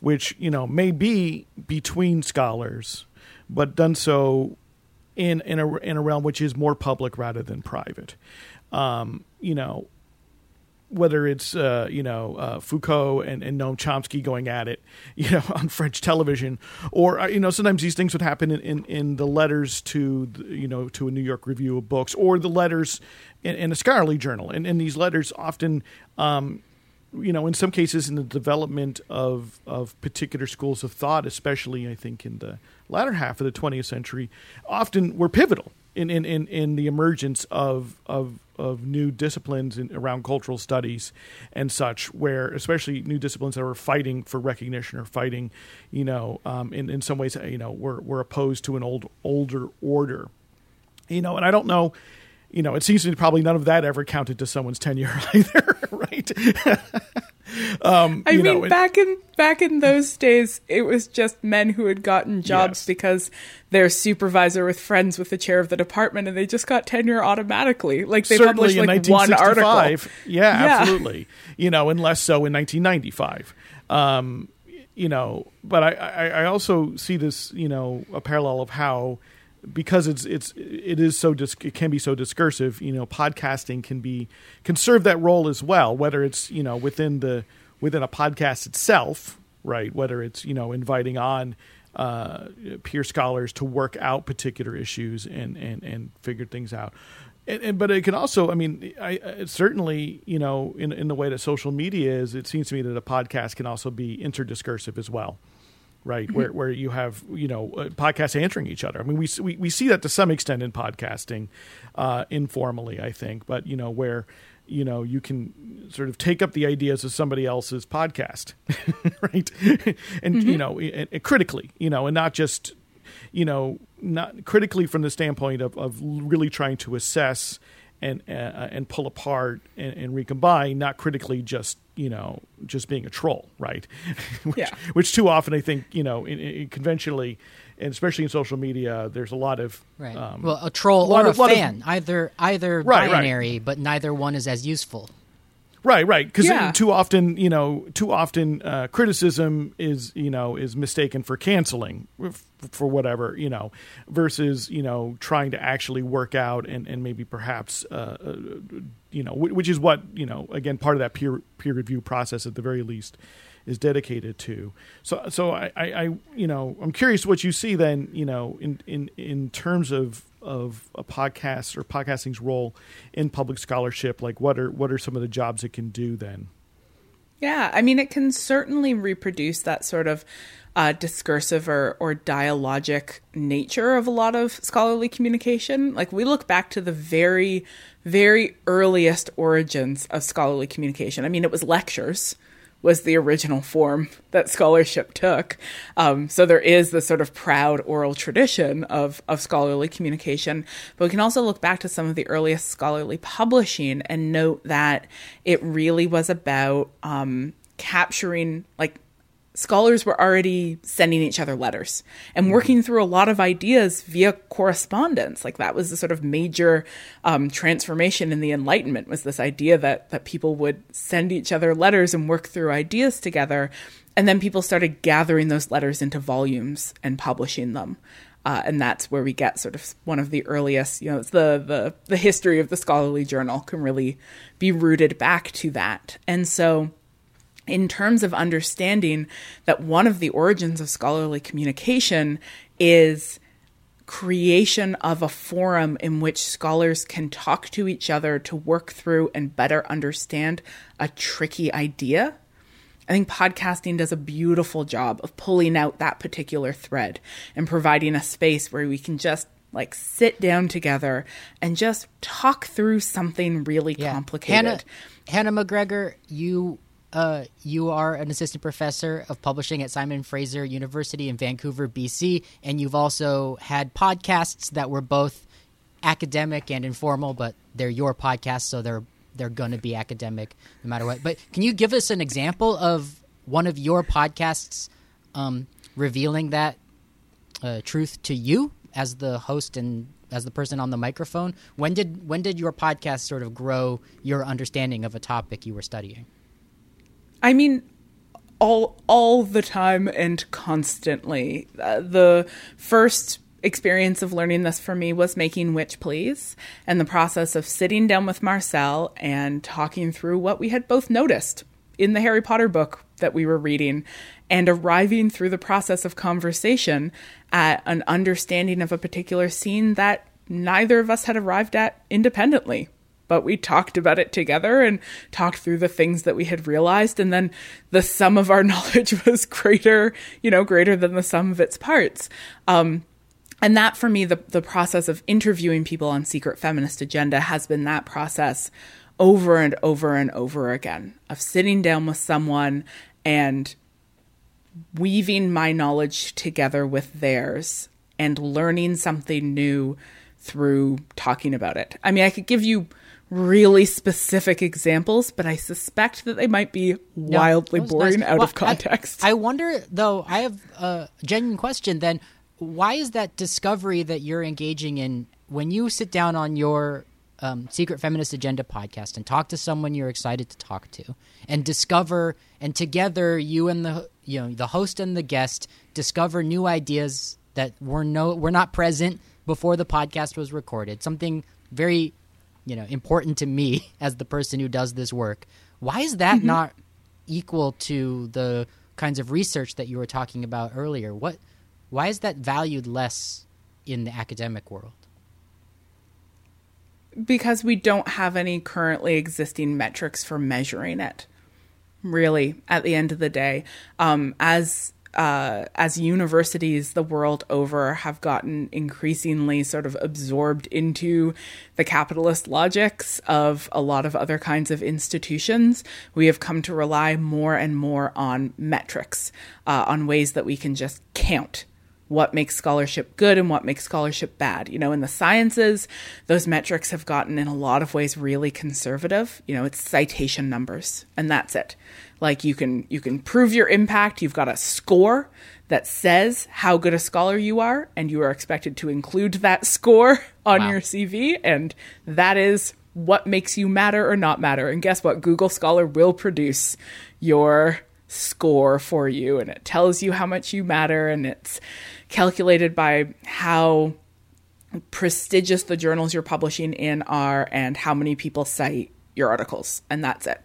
which you know may be between scholars, but done so in in a in a realm which is more public rather than private. Um, you know, whether it's uh, you know uh, Foucault and, and Noam Chomsky going at it, you know, on French television, or uh, you know, sometimes these things would happen in, in, in the letters to you know to a New York Review of Books, or the letters in, in a scholarly journal, and, and these letters often. Um, you know, in some cases, in the development of of particular schools of thought, especially I think in the latter half of the 20th century, often were pivotal in in, in, in the emergence of of of new disciplines in, around cultural studies and such, where especially new disciplines that were fighting for recognition or fighting, you know, um, in in some ways, you know, were were opposed to an old older order, you know, and I don't know. You know, it seems to me probably none of that ever counted to someone's tenure either, right? Um, I mean, know, back in back in those days, it was just men who had gotten jobs yes. because their supervisor was friends with the chair of the department, and they just got tenure automatically. Like they Certainly published like one article. Yeah, yeah, absolutely. You know, and less so in 1995. Um, you know, but I, I, I also see this, you know, a parallel of how because it's it's it is so dis- it can be so discursive. You know, podcasting can be can serve that role as well. Whether it's you know within the within a podcast itself, right? Whether it's you know inviting on uh, peer scholars to work out particular issues and and and figure things out. And, and, but it can also, I mean, I, I, certainly, you know, in in the way that social media is, it seems to me that a podcast can also be interdiscursive as well right? Mm-hmm. Where where you have you know uh, podcasts answering each other. I mean, we we we see that to some extent in podcasting, uh, informally, I think, but you know where you know you can sort of take up the ideas of somebody else's podcast, right? and mm-hmm. you know, and, and critically, you know, and not just you know not critically from the standpoint of of really trying to assess and uh, and pull apart and, and, recombine, not critically just you know just being a troll, right? which, yeah. which too often I think you know in, in conventionally, and especially in social media, there's a lot of right. Um, well, a troll a or a fan, of, either either right, binary, right. but neither one is as useful. Right, right. Because yeah. too often, you know, too often uh, criticism is, you know, is mistaken for canceling for whatever, you know, versus, you know, trying to actually work out and, and maybe perhaps, uh, uh, you know, which is what, you know, again, part of that peer peer review process at the very least is dedicated to. So, so I, I, I you know, I'm curious what you see then, you know, in in in terms of of a podcast or podcasting's role in public scholarship? Like, what are what are some of the jobs it can do then? Yeah, I mean, it can certainly reproduce that sort of uh, discursive or, or dialogic nature of a lot of scholarly communication. Like, we look back to the very, very earliest origins of scholarly communication. I mean, it was lectures was the original form that scholarship took. Um, so there is this sort of proud oral tradition of, of scholarly communication. But we can also look back to some of the earliest scholarly publishing and note that it really was about um, capturing like scholars were already sending each other letters and working through a lot of ideas via correspondence. Like that was the sort of major um, transformation in the Enlightenment was this idea that that people would send each other letters and work through ideas together, and then people started gathering those letters into volumes and publishing them. Uh, and that's where we get sort of one of the earliest, you know, it's the, the the history of the scholarly journal can really be rooted back to that. And so in terms of understanding that one of the origins of scholarly communication is creation of a forum in which scholars can talk to each other to work through and better understand a tricky idea. I think podcasting does a beautiful job of pulling out that particular thread and providing a space where we can just like sit down together and just talk through something really yeah. complicated. Hannah, Hannah McGregor, you uh, you are an assistant professor of publishing at Simon Fraser University in Vancouver, BC, and you've also had podcasts that were both academic and informal, but they're your podcasts, so they're they're going to be academic no matter what. But can you give us an example of one of your podcasts um, revealing that uh, truth to you as the host and as the person on the microphone? When did when did your podcast sort of grow your understanding of a topic you were studying? I mean, all all the time and constantly. Uh, the first experience of learning this for me was making Witch Please and the process of sitting down with Marcelle and talking through what we had both noticed in the Harry Potter book that we were reading and arriving through the process of conversation at an understanding of a particular scene that neither of us had arrived at independently but we talked about it together and talked through the things that we had realized and then the sum of our knowledge was greater you know greater than the sum of its parts um, and that for me the, the process of interviewing people on secret feminist agenda has been that process over and over and over again of sitting down with someone and weaving my knowledge together with theirs and learning something new through talking about it. I mean, I could give you really specific examples, but I suspect that they might be wildly no, boring nice. out well, of context. I, I, wonder, though, I have a genuine question then. Why is that discovery that you're engaging in when you sit down on your um, Secret Feminist Agenda podcast and talk to someone you're excited to talk to and discover, and together you and the you know the host and the guest discover new ideas that were no were not present before the podcast was recorded. Something very you know important to me as the person who does this work. Why is that mm-hmm. not equal to the kinds of research that you were talking about earlier? What why is that valued less in the academic world? Because we don't have any currently existing metrics for measuring it really at the end of the day. Um, as uh, as universities the world over have gotten increasingly sort of absorbed into the capitalist logics of a lot of other kinds of institutions, we have come to rely more and more on metrics, uh, on ways that we can just count what makes scholarship good and what makes scholarship bad. You know, in the sciences, those metrics have gotten in a lot of ways really conservative. You know, it's citation numbers and that's it. Like you can you can prove your impact, you've got a score that says how good a scholar you are and you are expected to include that score on wow. your CV and that is what makes you matter or not matter. And guess what? Google Scholar will produce your score for you and it tells you how much you matter and it's calculated by how prestigious the journals you're publishing in are and how many people cite your articles and that's it.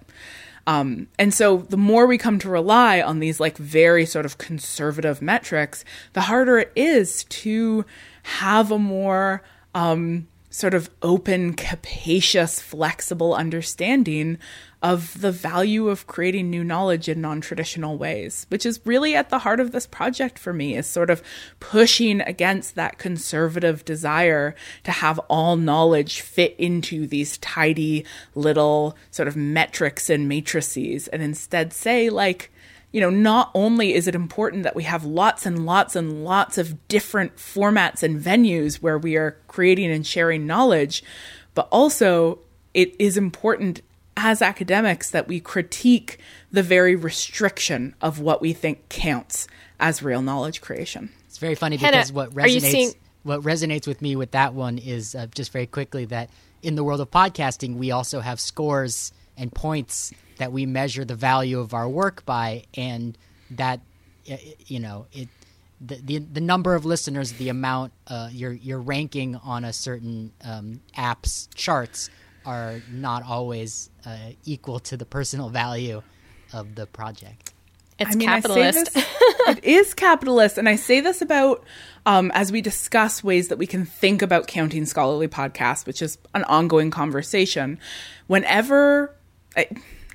Um, and so the more we come to rely on these like very sort of conservative metrics the harder it is to have a more um, sort of open capacious flexible understanding of the value of creating new knowledge in non-traditional ways which is really at the heart of this project for me is sort of pushing against that conservative desire to have all knowledge fit into these tidy little sort of metrics and matrices and instead say like you know, not only is it important that we have lots and lots and lots of different formats and venues where we are creating and sharing knowledge, but also it is important as academics that we critique the very restriction of what we think counts as real knowledge creation. It's very funny Hannah, because what resonates seeing- what resonates with me with that one is uh, just very quickly that in the world of podcasting we also have scores and points that we measure the value of our work by and that uh, you know it the, the the number of listeners the amount uh, your your ranking on a certain um, app's charts are not always uh, equal to the personal value of the project It's I mean, capitalist. this- it is capitalist, and I say this about um, as we discuss ways that we can think about counting scholarly podcasts, which is an ongoing conversation. Whenever I,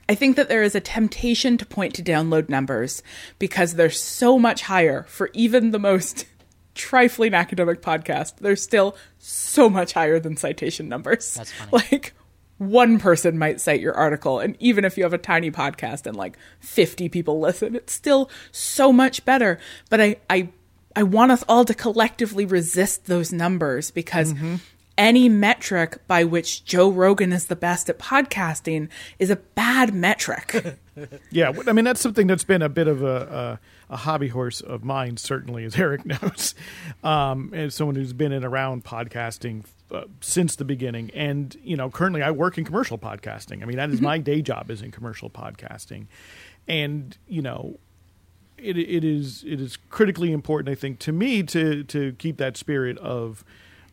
I think that there is a temptation to point to download numbers because they're so much higher for even the most trifling academic podcast. They're still so much higher than citation numbers. That's funny. Like one person might cite your article and even if you have a tiny podcast and like 50 people listen it's still so much better. But i i i want us all to collectively resist those numbers because mm-hmm. any metric by which joe rogan is the best at podcasting is a bad metric. Yeah, I mean that's something that's been a bit of a a, a hobby horse of mine, certainly, as Eric knows, um, as someone who's been in around podcasting uh, since the beginning. And you know, currently I work in commercial podcasting. I mean, that is my day job is in commercial podcasting, and you know, it it is it is critically important, I think, to me to to keep that spirit of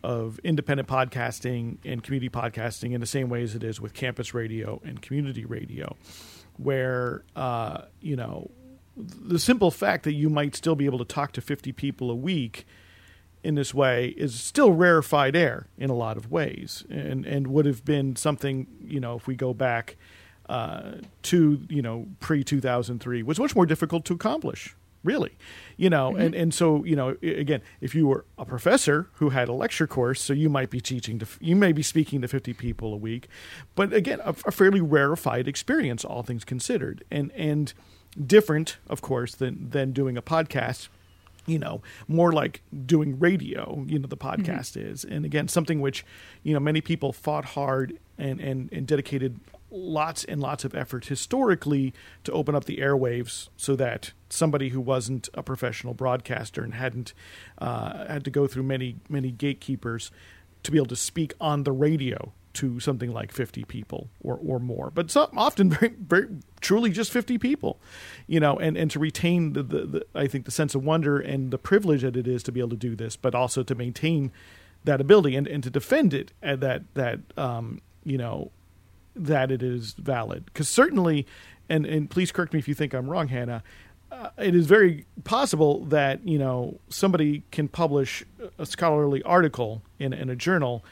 of independent podcasting and community podcasting in the same way as it is with campus radio and community radio, where uh, you know the simple fact that you might still be able to talk to 50 people a week in this way is still rarefied air in a lot of ways and and would have been something you know if we go back uh, to you know pre 2003 was much more difficult to accomplish really you know and and so you know again if you were a professor who had a lecture course so you might be teaching to you may be speaking to 50 people a week but again a, a fairly rarefied experience all things considered and and different of course than than doing a podcast you know, more like doing radio, you know, the podcast is. And again, something which, you know, many people fought hard and, and, and dedicated lots and lots of effort historically to open up the airwaves so that somebody who wasn't a professional broadcaster and hadn't uh, had to go through many, many gatekeepers to be able to speak on the radio to something like 50 people or, or more, but some, often very, very truly just 50 people, you know, and, and to retain the, the, the, I think the sense of wonder and the privilege that it is to be able to do this, but also to maintain that ability and, and to defend it and that, that, um, you know, that it is valid. Because certainly, and, and please correct me if you think I'm wrong, Hannah, uh, it is very possible that, you know, somebody can publish a scholarly article in, in a journal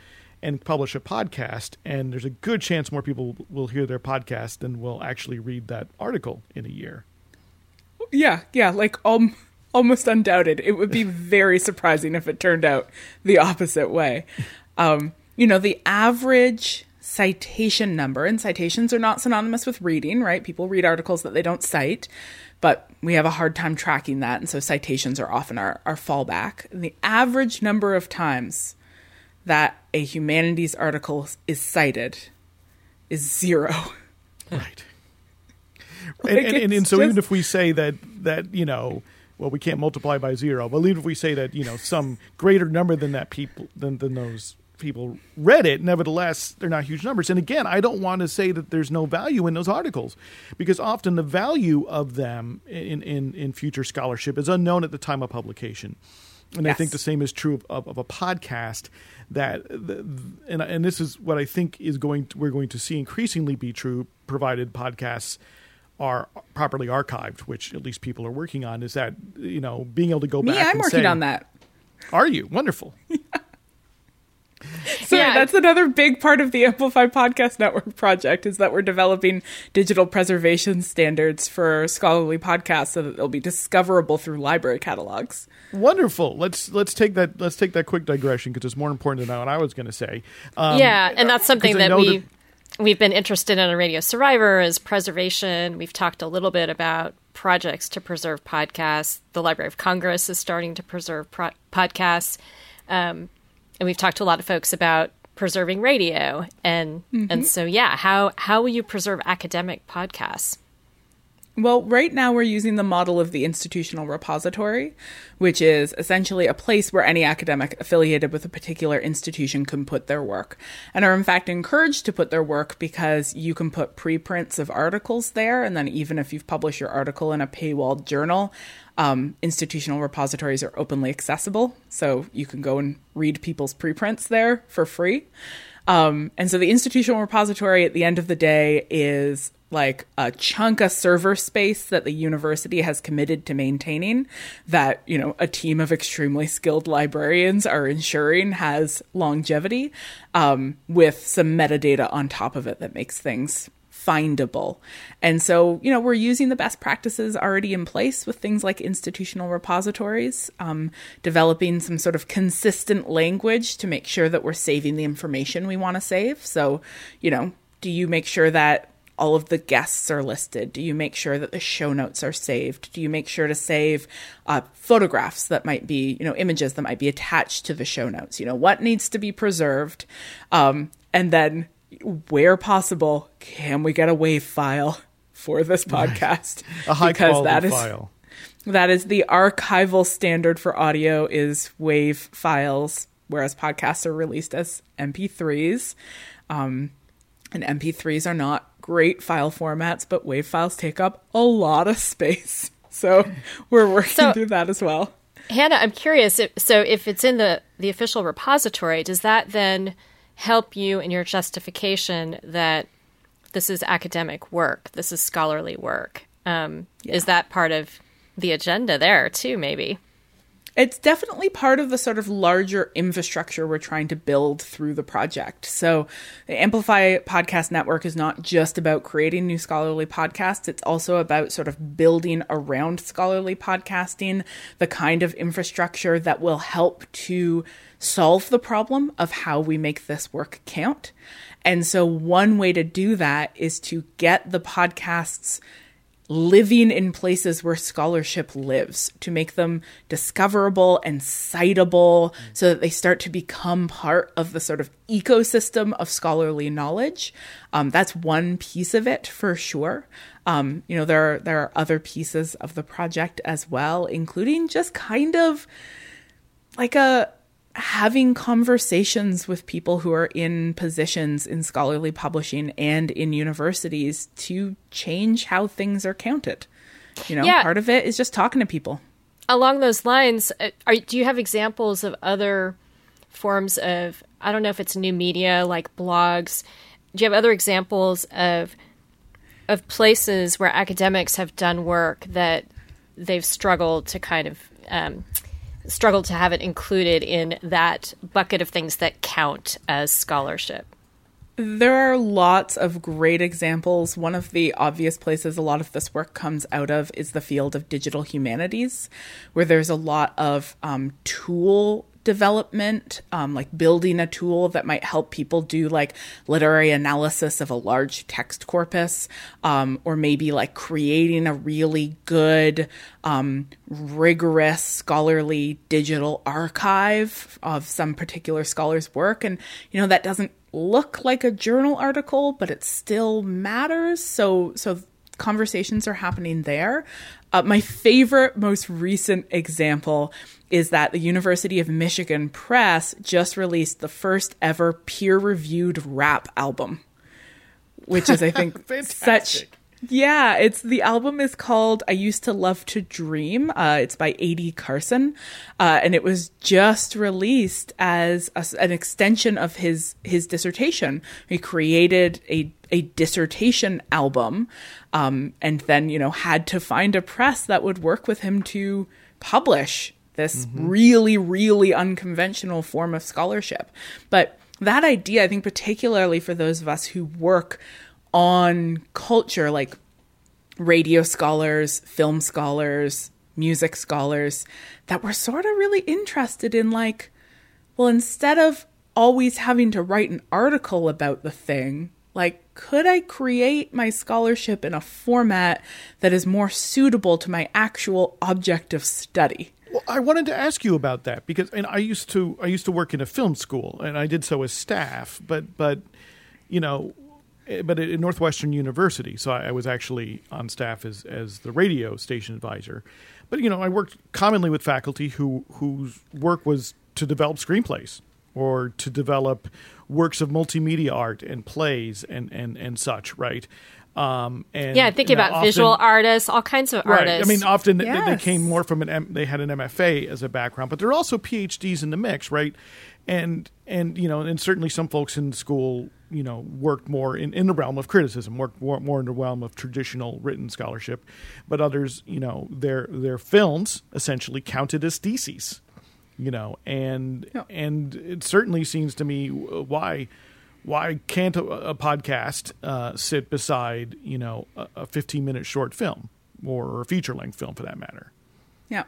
and publish a podcast, and there's a good chance more people will hear their podcast than will actually read that article in a year. yeah yeah like um, almost undoubted. It would be very surprising if it turned out the opposite way. Um, you know the average citation number and citations are not synonymous with reading right? People read articles that they don't cite but we have a hard time tracking that and so citations are often our, our fallback. And the average number of times that a humanities article is cited is zero Right. Like, and, and, and, and so even if we say that that you know, well, we can't multiply by zero, but even if we say that you know some greater number than that people than than those people read it, nevertheless, they're not huge numbers. And again, I don't want to say that there's no value in those articles because often the value of them in in, in future scholarship is unknown at the time of publication. And I think the same is true of, of, of a podcast. That and and this is what I think is going to, we're going to see increasingly be true, provided podcasts are properly archived, which at least people are working on. Is that you know being able to go me back? Yeah, I'm working say, on that Are you wonderful? So Yeah. that's another big part of the Amplify Podcast Network project is that we're developing digital preservation standards for scholarly podcasts so that they'll be discoverable through library catalogs. Wonderful. Let's let's take that let's take that quick digression because it's more important than what I was going to say. Um, yeah, and that's something that know we we've been interested in on Radio Survivor is preservation. We've talked a little bit about projects to preserve podcasts. The Library of Congress is starting to preserve pro- podcasts, um, and we've talked to a lot of folks about preserving radio. And and mm-hmm. so yeah how how will you preserve academic podcasts Well, right now we're using the model of the institutional repository, which is essentially a place where any academic affiliated with a particular institution can put their work and are in fact encouraged to put their work because you can put preprints of articles there. And then even if you've published your article in a paywalled journal, um, institutional repositories are openly accessible. So you can go and read people's preprints there for free. Um, and so the institutional repository at the end of the day is like a chunk of server space that the university has committed to maintaining that, you know, a team of extremely skilled librarians are ensuring has longevity um, with some metadata on top of it that makes things findable. And so, you know, we're using the best practices already in place with things like institutional repositories, um, developing some sort of consistent language to make sure that we're saving the information we want to save. So, you know, do you make sure that all of the guests are listed? Do you make sure that the show notes are saved? Do you make sure to save uh, photographs that might be, you know, images that might be attached to the show notes? You know, what needs to be preserved? Um, and then, where possible, can we get a WAV file for this podcast? A high Because quality that is- file. that is the archival standard for audio is WAV files, whereas podcasts are released as MP3s. Um, and MP3s are not great file formats, but WAV files take up a lot of space. So we're working So- through that as well. hannah i'm curious if, so if it's in the the official repository does that then help you in your justification that this is academic work this is scholarly work um, is that part of the agenda there too maybe It's definitely part of the sort of larger infrastructure we're trying to build through the project. So, the Amplify Podcast Network is not just about creating new scholarly podcasts, it's also about sort of building around scholarly podcasting the kind of infrastructure that will help to solve the problem of how we make this work count. And so, one way to do that is to get the podcasts living in places where scholarship lives to make them discoverable and citable so that they start to become part of the sort of ecosystem of scholarly knowledge. Um, that's one piece of it for sure. Um, you know, there are, there are other pieces of the project as well, including just kind of like a having conversations with people who are in positions in scholarly publishing and in universities to change how things are counted. You know, Yeah. part of it is just talking to people. along those lines, uh, are, do you have examples of other forms of, I don't know if it's new media like blogs, do you have other examples of of places where academics have done work that they've struggled to kind of um, struggled to have it included in that bucket of things that count as scholarship? There are lots of great examples. One of the obvious places a lot of this work comes out of is the field of digital humanities, where there's a lot of um, tool development, um, like building a tool that might help people do like literary analysis of a large text corpus, um, or maybe like creating a really good, um, rigorous scholarly digital archive of some particular scholar's work. And, you know, that doesn't look like a journal article, but it still matters. So, so conversations are happening there. Uh, my favorite, most recent example is that the University of Michigan Press just released the first ever peer reviewed rap album, which is, I think, such. Yeah, it's the album is called "I Used to Love to Dream." Uh, it's by A.D. Carson, uh, and it was just released as a, an extension of his his dissertation. He created a a dissertation album, um, and then you know had to find a press that would work with him to publish this really really unconventional form of scholarship. But that idea, I think, particularly for those of us who work on culture, like radio scholars, film scholars, music scholars, that were sort of really interested in, like, well, instead of always having to write an article about the thing, like, could I create my scholarship in a format that is more suitable to my actual object of study? Well, I wanted to ask you about that because and I used to I used to work in a film school and I did so as staff, but but you know, but at Northwestern University, so I, I was actually on staff as as the radio station advisor. But you know, I worked commonly with faculty who whose work was to develop screenplays or to develop works of multimedia art and plays and and and such, right? Um, and yeah, thinking you about often- visual artists, all kinds of Right. artists. I mean, often they- they, came more from an M, they had an MFA as a background, but there are also PhDs in the mix, right? And and you know, and certainly some folks in school, you know, worked more in, in the realm of criticism, worked more, more in the realm of traditional written scholarship, but others, you know, their their films essentially counted as theses, you know, and Yeah. and it certainly seems to me why why can't a, a podcast uh, sit beside you know a, a 15 minute short film or a feature length film for that matter Yeah.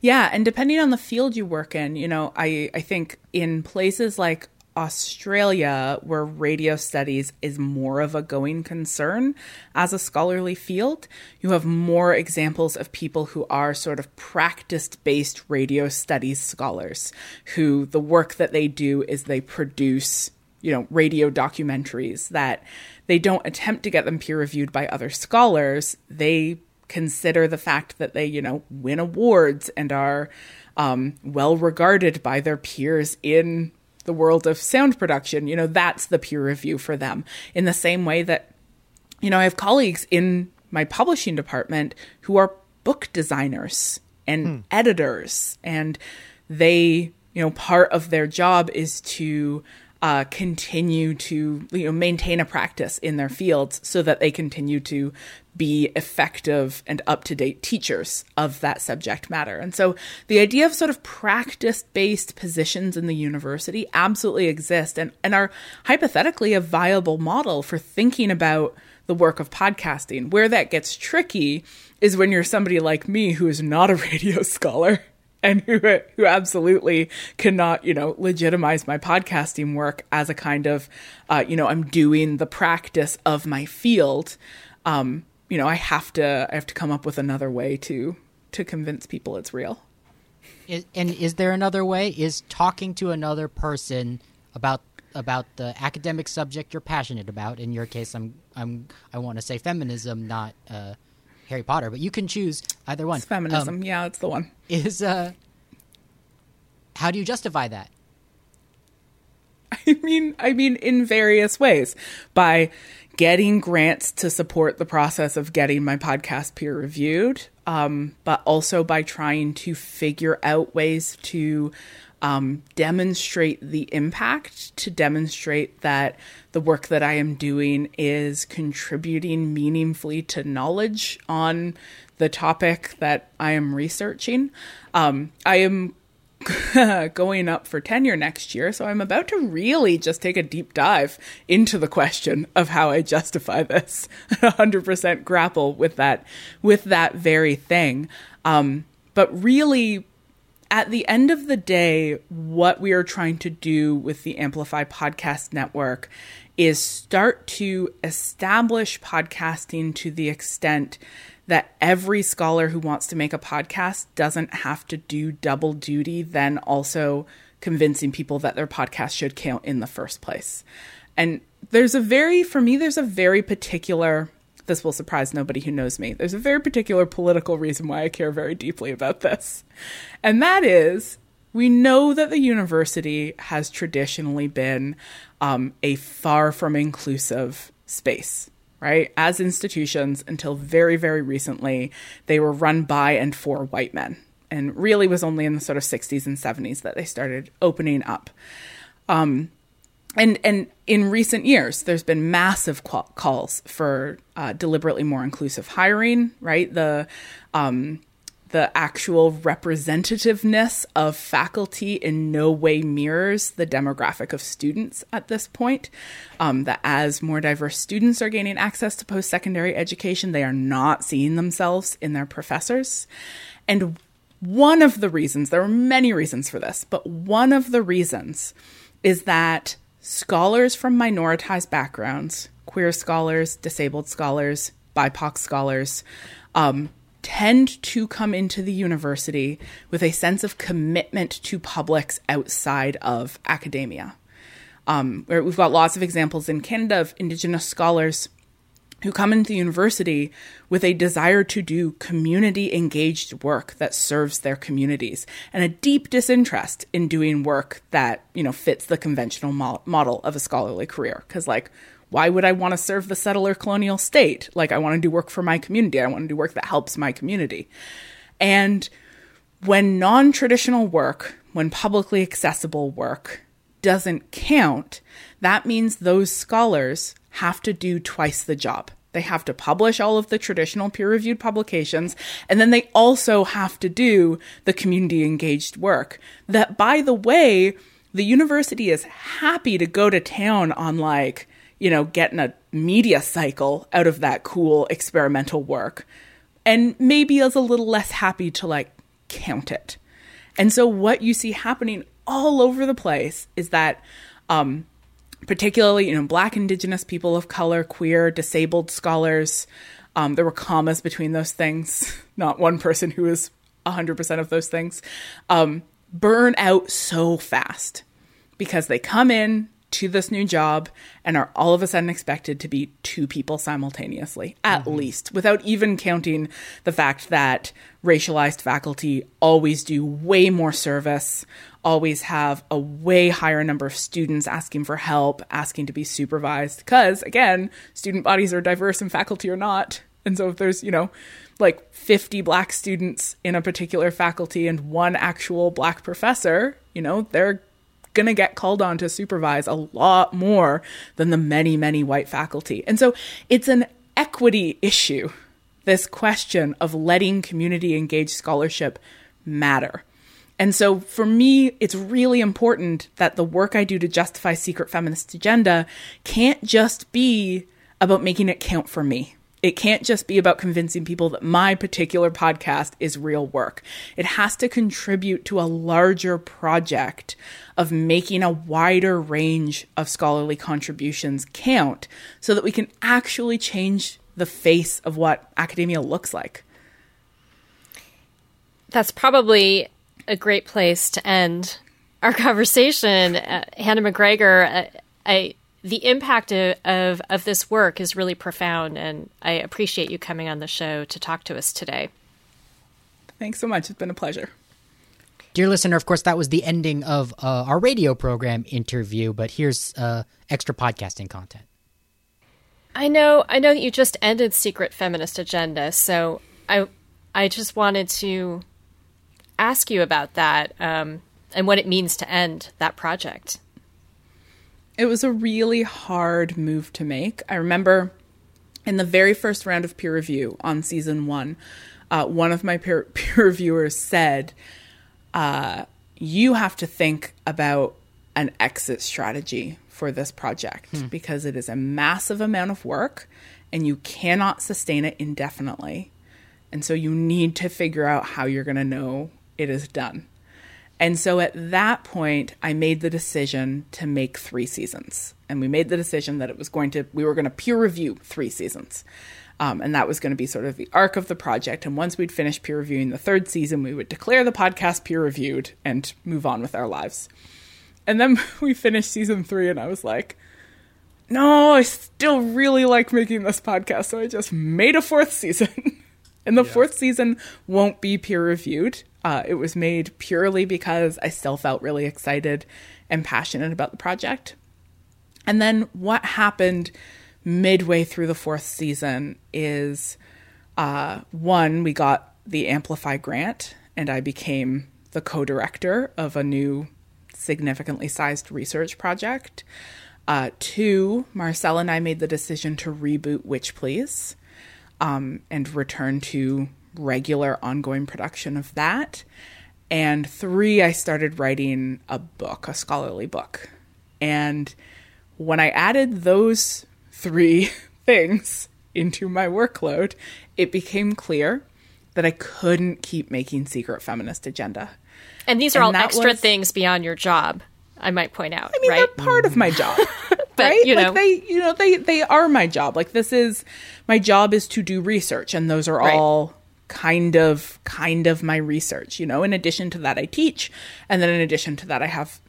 Yeah, and depending on the field you work in, you know, I I think in places like Australia where radio studies is more of a going concern as a scholarly field, you have more examples of people who are sort of practice-based radio studies scholars who the work that they do is they produce you know, radio documentaries that they don't attempt to get them peer reviewed by other scholars. They consider the fact that they, you know, win awards and are um, well regarded by their peers in the world of sound production. You know, that's the peer review for them. In the same way that, you know, I have colleagues in my publishing department who are book designers and hmm. editors, and they, you know, part of their job is to uh, continue to you know maintain a practice in their fields so that they continue to be effective and up to date teachers of that subject matter. And so the idea of sort of practice based positions in the university absolutely exist and, and are hypothetically a viable model for thinking about the work of podcasting. Where that gets tricky is when you're somebody like me who is not a radio scholar and who who absolutely cannot, you know, legitimize my podcasting work as a kind of, uh, you know, I'm doing the practice of my field. Um, you know, I have to I have to come up with another way to to convince people it's real. And is there another way? Is talking to another person about about the academic subject you're passionate about? In your case, I'm I'm I want to say feminism, not uh, Harry Potter, but you can choose either one. It's feminism, Um, yeah, it's the one. is uh, how do you justify that? I mean, I mean, in various ways by getting grants to support the process of getting my podcast peer reviewed, um, but also by trying to figure out ways to um, demonstrate the impact, to demonstrate that the work that I am doing is contributing meaningfully to knowledge on the topic that I am researching. Um, I am going up for tenure next year, so I'm about to really just take a deep dive into the question of how I justify this. 100% grapple with that with that very thing. Um, but really at the end of the day, what we are trying to do with the Amplify Podcast Network is start to establish podcasting to the extent that every scholar who wants to make a podcast doesn't have to do double duty, then also convincing people that their podcast should count in the first place. And there's a very, for me, there's a very particular this will surprise nobody who knows me. There's a very particular political reason why I care very deeply about this. And that is we know that the university has traditionally been um, a far from inclusive space, right? As institutions, until very, very recently, they were run by and for white men. And really was only in the sort of 60s and 70s that they started opening up and and in recent years there's been massive qual- calls for uh, deliberately more inclusive hiring right the um, the actual representativeness of faculty in no way mirrors the demographic of students at this point. Um, that as more diverse students are gaining access to post secondary education, they are not seeing themselves in their professors. And one of the reasons, there are many reasons for this, but one of the reasons is that scholars from minoritized backgrounds, queer scholars, disabled scholars, BIPOC scholars, um, tend to come into the university with a sense of commitment to publics outside of academia. Um, we've got lots of examples in Canada of Indigenous scholars who come into the university with a desire to do community engaged work that serves their communities and a deep disinterest in doing work that you know fits the conventional mo- model of a scholarly career. Because like why would i want to serve the settler colonial state? Like i want to do work for my community. I want to do work that helps my community. And when non-traditional work when publicly accessible work doesn't count that means those scholars have to do twice the job. They have to publish all of the traditional peer reviewed publications, and then they also have to do the community engaged work. That, by the way, the university is happy to go to town on, like, you know, getting a media cycle out of that cool experimental work, and maybe is a little less happy to, like, count it. And so, what you see happening all over the place is that um, particularly you know black indigenous people of color queer disabled scholars um, there were commas between those things. Not one person who is 100% of those things. Um, burn out so fast because they come in to this new job and are all of a sudden expected to be two people simultaneously, at mm-hmm. least, without even counting the fact that racialized faculty always do way more service, always have a way higher number of students asking for help, asking to be supervised. Because, again, student bodies are diverse and faculty are not. And so if there's, you know, like 50 black students in a particular faculty and one actual black professor, you know, they're going to get called on to supervise a lot more than the many, many white faculty. And so it's an equity issue, this question of letting community engaged scholarship matter. And so for me, it's really important that the work I do to justify secret feminist agenda can't just be about making it count for me. It can't just be about convincing people that my particular podcast is real work. It has to contribute to a larger project of making a wider range of scholarly contributions count so that we can actually change the face of what academia looks like. That's probably a great place to end our conversation. Uh, Hannah McGregor, uh, I the impact of, of, of this work is really profound, and I appreciate you coming on the show to talk to us today. Thanks so much. It's been a pleasure. Dear listener, of course, that was the ending of uh, our radio program interview, but here's uh, extra podcasting content. I know, I know that you just ended Secret Feminist Agenda, so I, I just wanted to ask you about that um, and what it means to end that project. It was a really hard move to make. I remember in the very first round of peer review on season one, uh, one of my peer, peer reviewers said, uh, You have to think about an exit strategy for this project hmm. because it is a massive amount of work and you cannot sustain it indefinitely. And so you need to figure out how you're going to know it is done. And so at that point, I made the decision to make three seasons. And we made the decision that it was going to, we were going to peer review three seasons. Um, and that was going to be sort of the arc of the project. And once we'd finished peer reviewing the third season, we would declare the podcast peer reviewed and move on with our lives. And then we finished season three, and I was like, no, I still really like making this podcast. So I just made a fourth season. and the yeah. fourth season won't be peer reviewed. Uh, it was made purely because I still felt really excited and passionate about the project. And then what happened midway through the fourth season is uh, one, we got the Amplify grant, and I became the co director of a new significantly sized research project. Uh, two, Marcelle and I made the decision to reboot Witch Please um, and return to regular ongoing production of that. And three, I started writing a book, a scholarly book. And when I added those three things into my workload, it became clear that I couldn't keep making Secret Feminist Agenda. And these are and all extra was, things beyond your job, I might point out. I mean, right? they're part of my job. but right? you know, like they, you know, they they are my job. Like this is my job is to do research, and those are right. all kind of kind of my research you know? In addition to that i teach and then in addition to that i have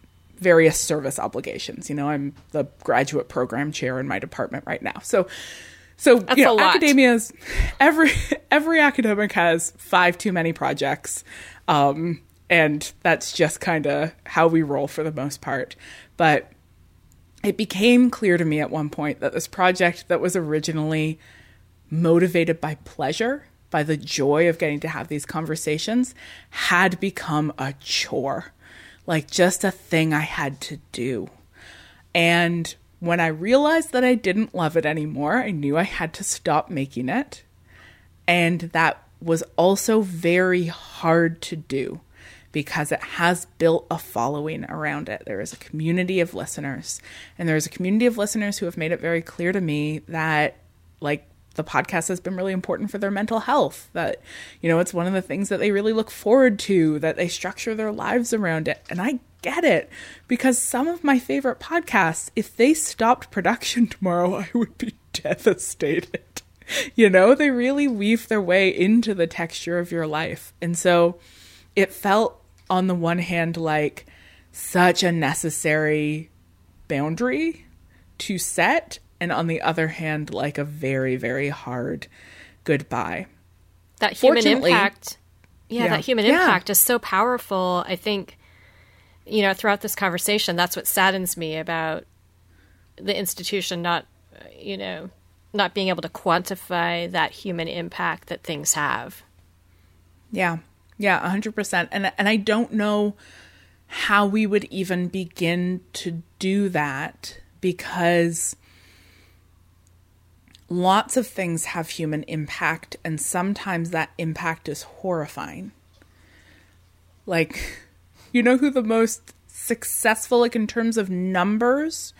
various service obligations. You know i'm the graduate program chair in my department right now. So so That's you know a lot. academia's every every academic has five too many projects um and that's just kind of how we roll for the most part. But it became clear to me at one point that this project that was originally motivated by pleasure, by the joy of getting to have these conversations, had become a chore, like just a thing I had to do. And when I realized that I didn't love it anymore, I knew I had to stop making it. And that was also very hard to do because it has built a following around it. There is a community of listeners, and there is a community of listeners who have made it very clear to me that, like, the podcast has been really important for their mental health. That, you know, it's one of the things that they really look forward to, that they structure their lives around it. And I get it because some of my favorite podcasts, if they stopped production tomorrow, I would be devastated. You know, they really weave their way into the texture of your life. And so it felt, on the one hand, like such a necessary boundary to set, and on the other hand, like a very, very hard goodbye. that human impact yeah, Yeah. that human Yeah. impact is so powerful i think you know throughout this conversation that's what saddens me about the institution not you know not being able to quantify that human impact that things have Yeah. Yeah, 100%. And and I don't know how we would even begin to do that because lots of things have human impact and sometimes that impact is horrifying. Like you know who the most successful like in terms of numbers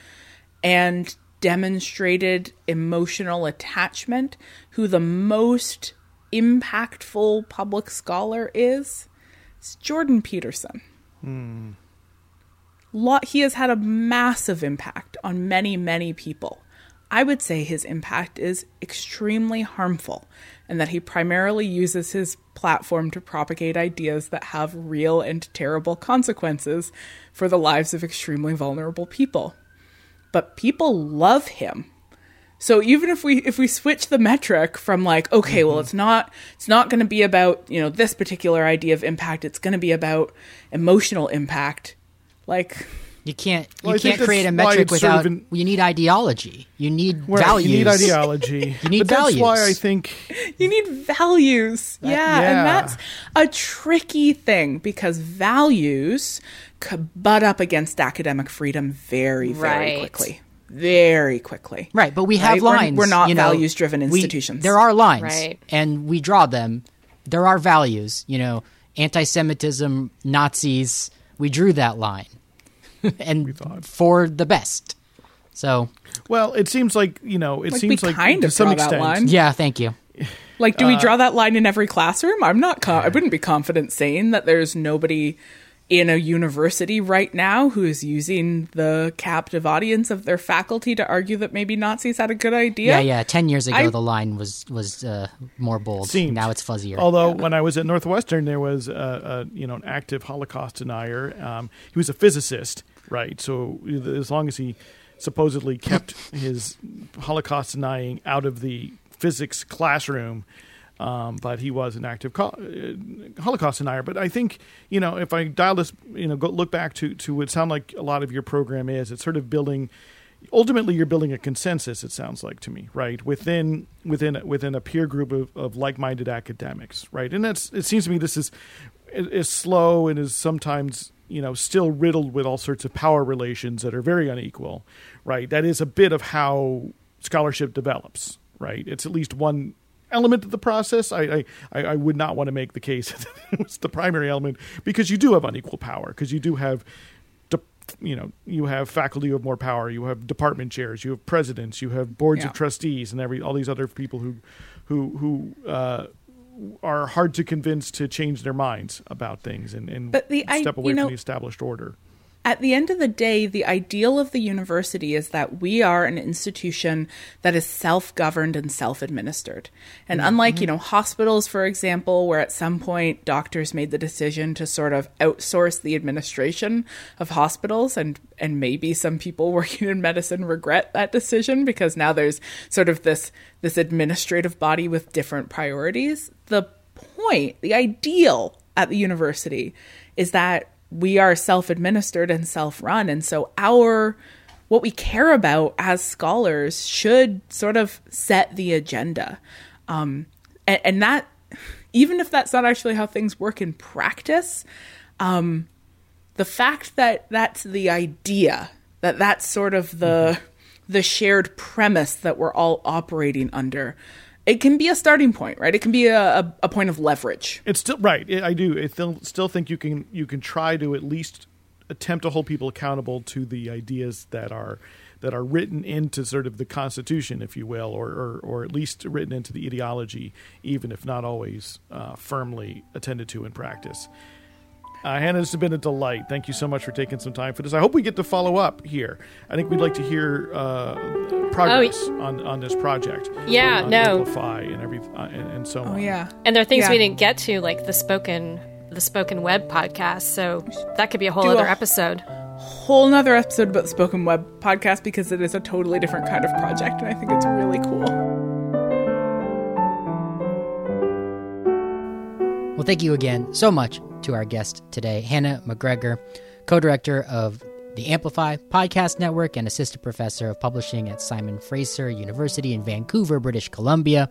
and demonstrated emotional attachment, who the most impactful public scholar is, it's Jordan Peterson. Hmm. Lot he has had a massive impact on many, many people. I would say his impact is extremely harmful and that he primarily uses his platform to propagate ideas that have real and terrible consequences for the lives of extremely vulnerable people but people love him. So even if we if we switch the metric from like okay, well mm-hmm. it's not it's not going to be about, you know, this particular idea of impact, it's going to be about emotional impact. Like You can't you Well, I can't create a metric it's sort of without in- you need ideology. You need Right, values. You need ideology. You need but that's why. I think you need values. yeah, yeah. and that's a tricky thing because values could butt up against academic freedom very very Right. quickly. Very quickly. Right, but we have Right? We're- lines. we're not you know, values-driven we- institutions. there are lines, Right. and we draw them. There are values. You know, anti-Semitism, Nazis. We drew that line, and for the best. So, well, it seems like you know, it Like, seems like kind to of some draw that extent. line. yeah, thank you. Like, do we draw that line in every classroom? I'm not. Co- I wouldn't be confident saying that there's nobody in a university right now who is using the captive audience of their faculty to argue that maybe Nazis had a good idea. Yeah, yeah. Ten years ago, I- the line was was uh, more bold. Seemed. Now it's fuzzier. Although when I was at Northwestern, there was a, a you know an active Holocaust denier. Um, he was a physicist, right? So as long as he supposedly kept his Holocaust denying out of the physics classroom, um, but he was an active co- uh, Holocaust denier. But I think you know if I dial this, you know, go, look back to to what sound like a lot of your program is, it's sort of building ultimately you're building a consensus it sounds like to me right within within within a peer group of, of like-minded academics right and that's it seems to me this is is slow and is sometimes you know still riddled with all sorts of power relations that are very unequal right? That is a bit of how scholarship develops right? It's at least one element of the process. I i, I would not want to make the case that it was the primary element because you do have unequal power because you do have de- you know you have faculty who have more power you have department chairs you have presidents you have boards Yeah. of trustees and every all these other people who who who uh, are hard to convince to change their minds about things and, and But the i- step you away know- from the established order at the end of the day, the ideal of the university is that we are an institution that is self governed and self administered. And mm-hmm. unlike, you know, hospitals, for example, where at some point doctors made the decision to sort of outsource the administration of hospitals, and, and maybe some people working in medicine regret that decision because now there's sort of this, this administrative body with different priorities. The point, the ideal at the university is that we are self-administered and self-run and so our what we care about as scholars should sort of set the agenda um, and, and, that even if that's not actually how things work in practice um, the fact that that's the idea that that's sort of the mm-hmm. the shared premise that we're all operating under it can be a starting point, right? It can be a, a, point of leverage. It's still right. I do. I still still think you can you can try to at least attempt to hold people accountable to the ideas that are that are written into sort of the Constitution, if you will, or or, or at least written into the ideology, even if not always uh, firmly attended to in practice. Uh, Hannah, this has been a delight. Thank you so much for taking some time for this. I hope we get to follow up here. I think we'd like to hear uh, progress oh, on, on this project. Yeah, on, on no, Amplify and every uh, and, and, so oh, on. yeah, and there are things yeah. we didn't get to, like the spoken the spoken web podcast. So that could be a whole Do other a episode. Whole another episode about the spoken web podcast because it is a totally different kind of project, and I think it's really cool. Well, thank you again so much to our guest today, Hannah McGregor, co director of the Amplify Podcast Network and assistant professor of publishing at Simon Fraser University in Vancouver, British Columbia.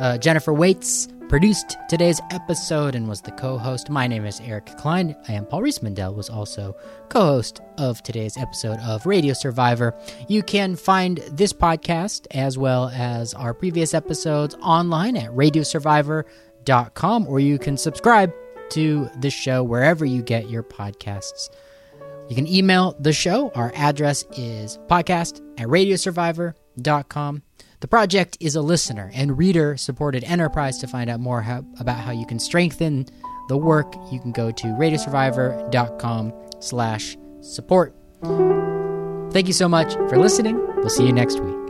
Uh, Jennifer Waits produced today's episode and was the co-host. My name is Eric Klein. I am Paul Riismandel, was also co-host of today's episode of Radio Survivor. You can find this podcast as well as our previous episodes online at radiosurvivor.com or you can subscribe to the show wherever you get your podcasts. You can email the show. Our address is podcast at radiosurvivor.com. The project is a listener and reader supported enterprise. To find out more how, about how you can strengthen the work, you can go to radiosurvivor.com slash support. Thank you so much for listening. We'll see you next week.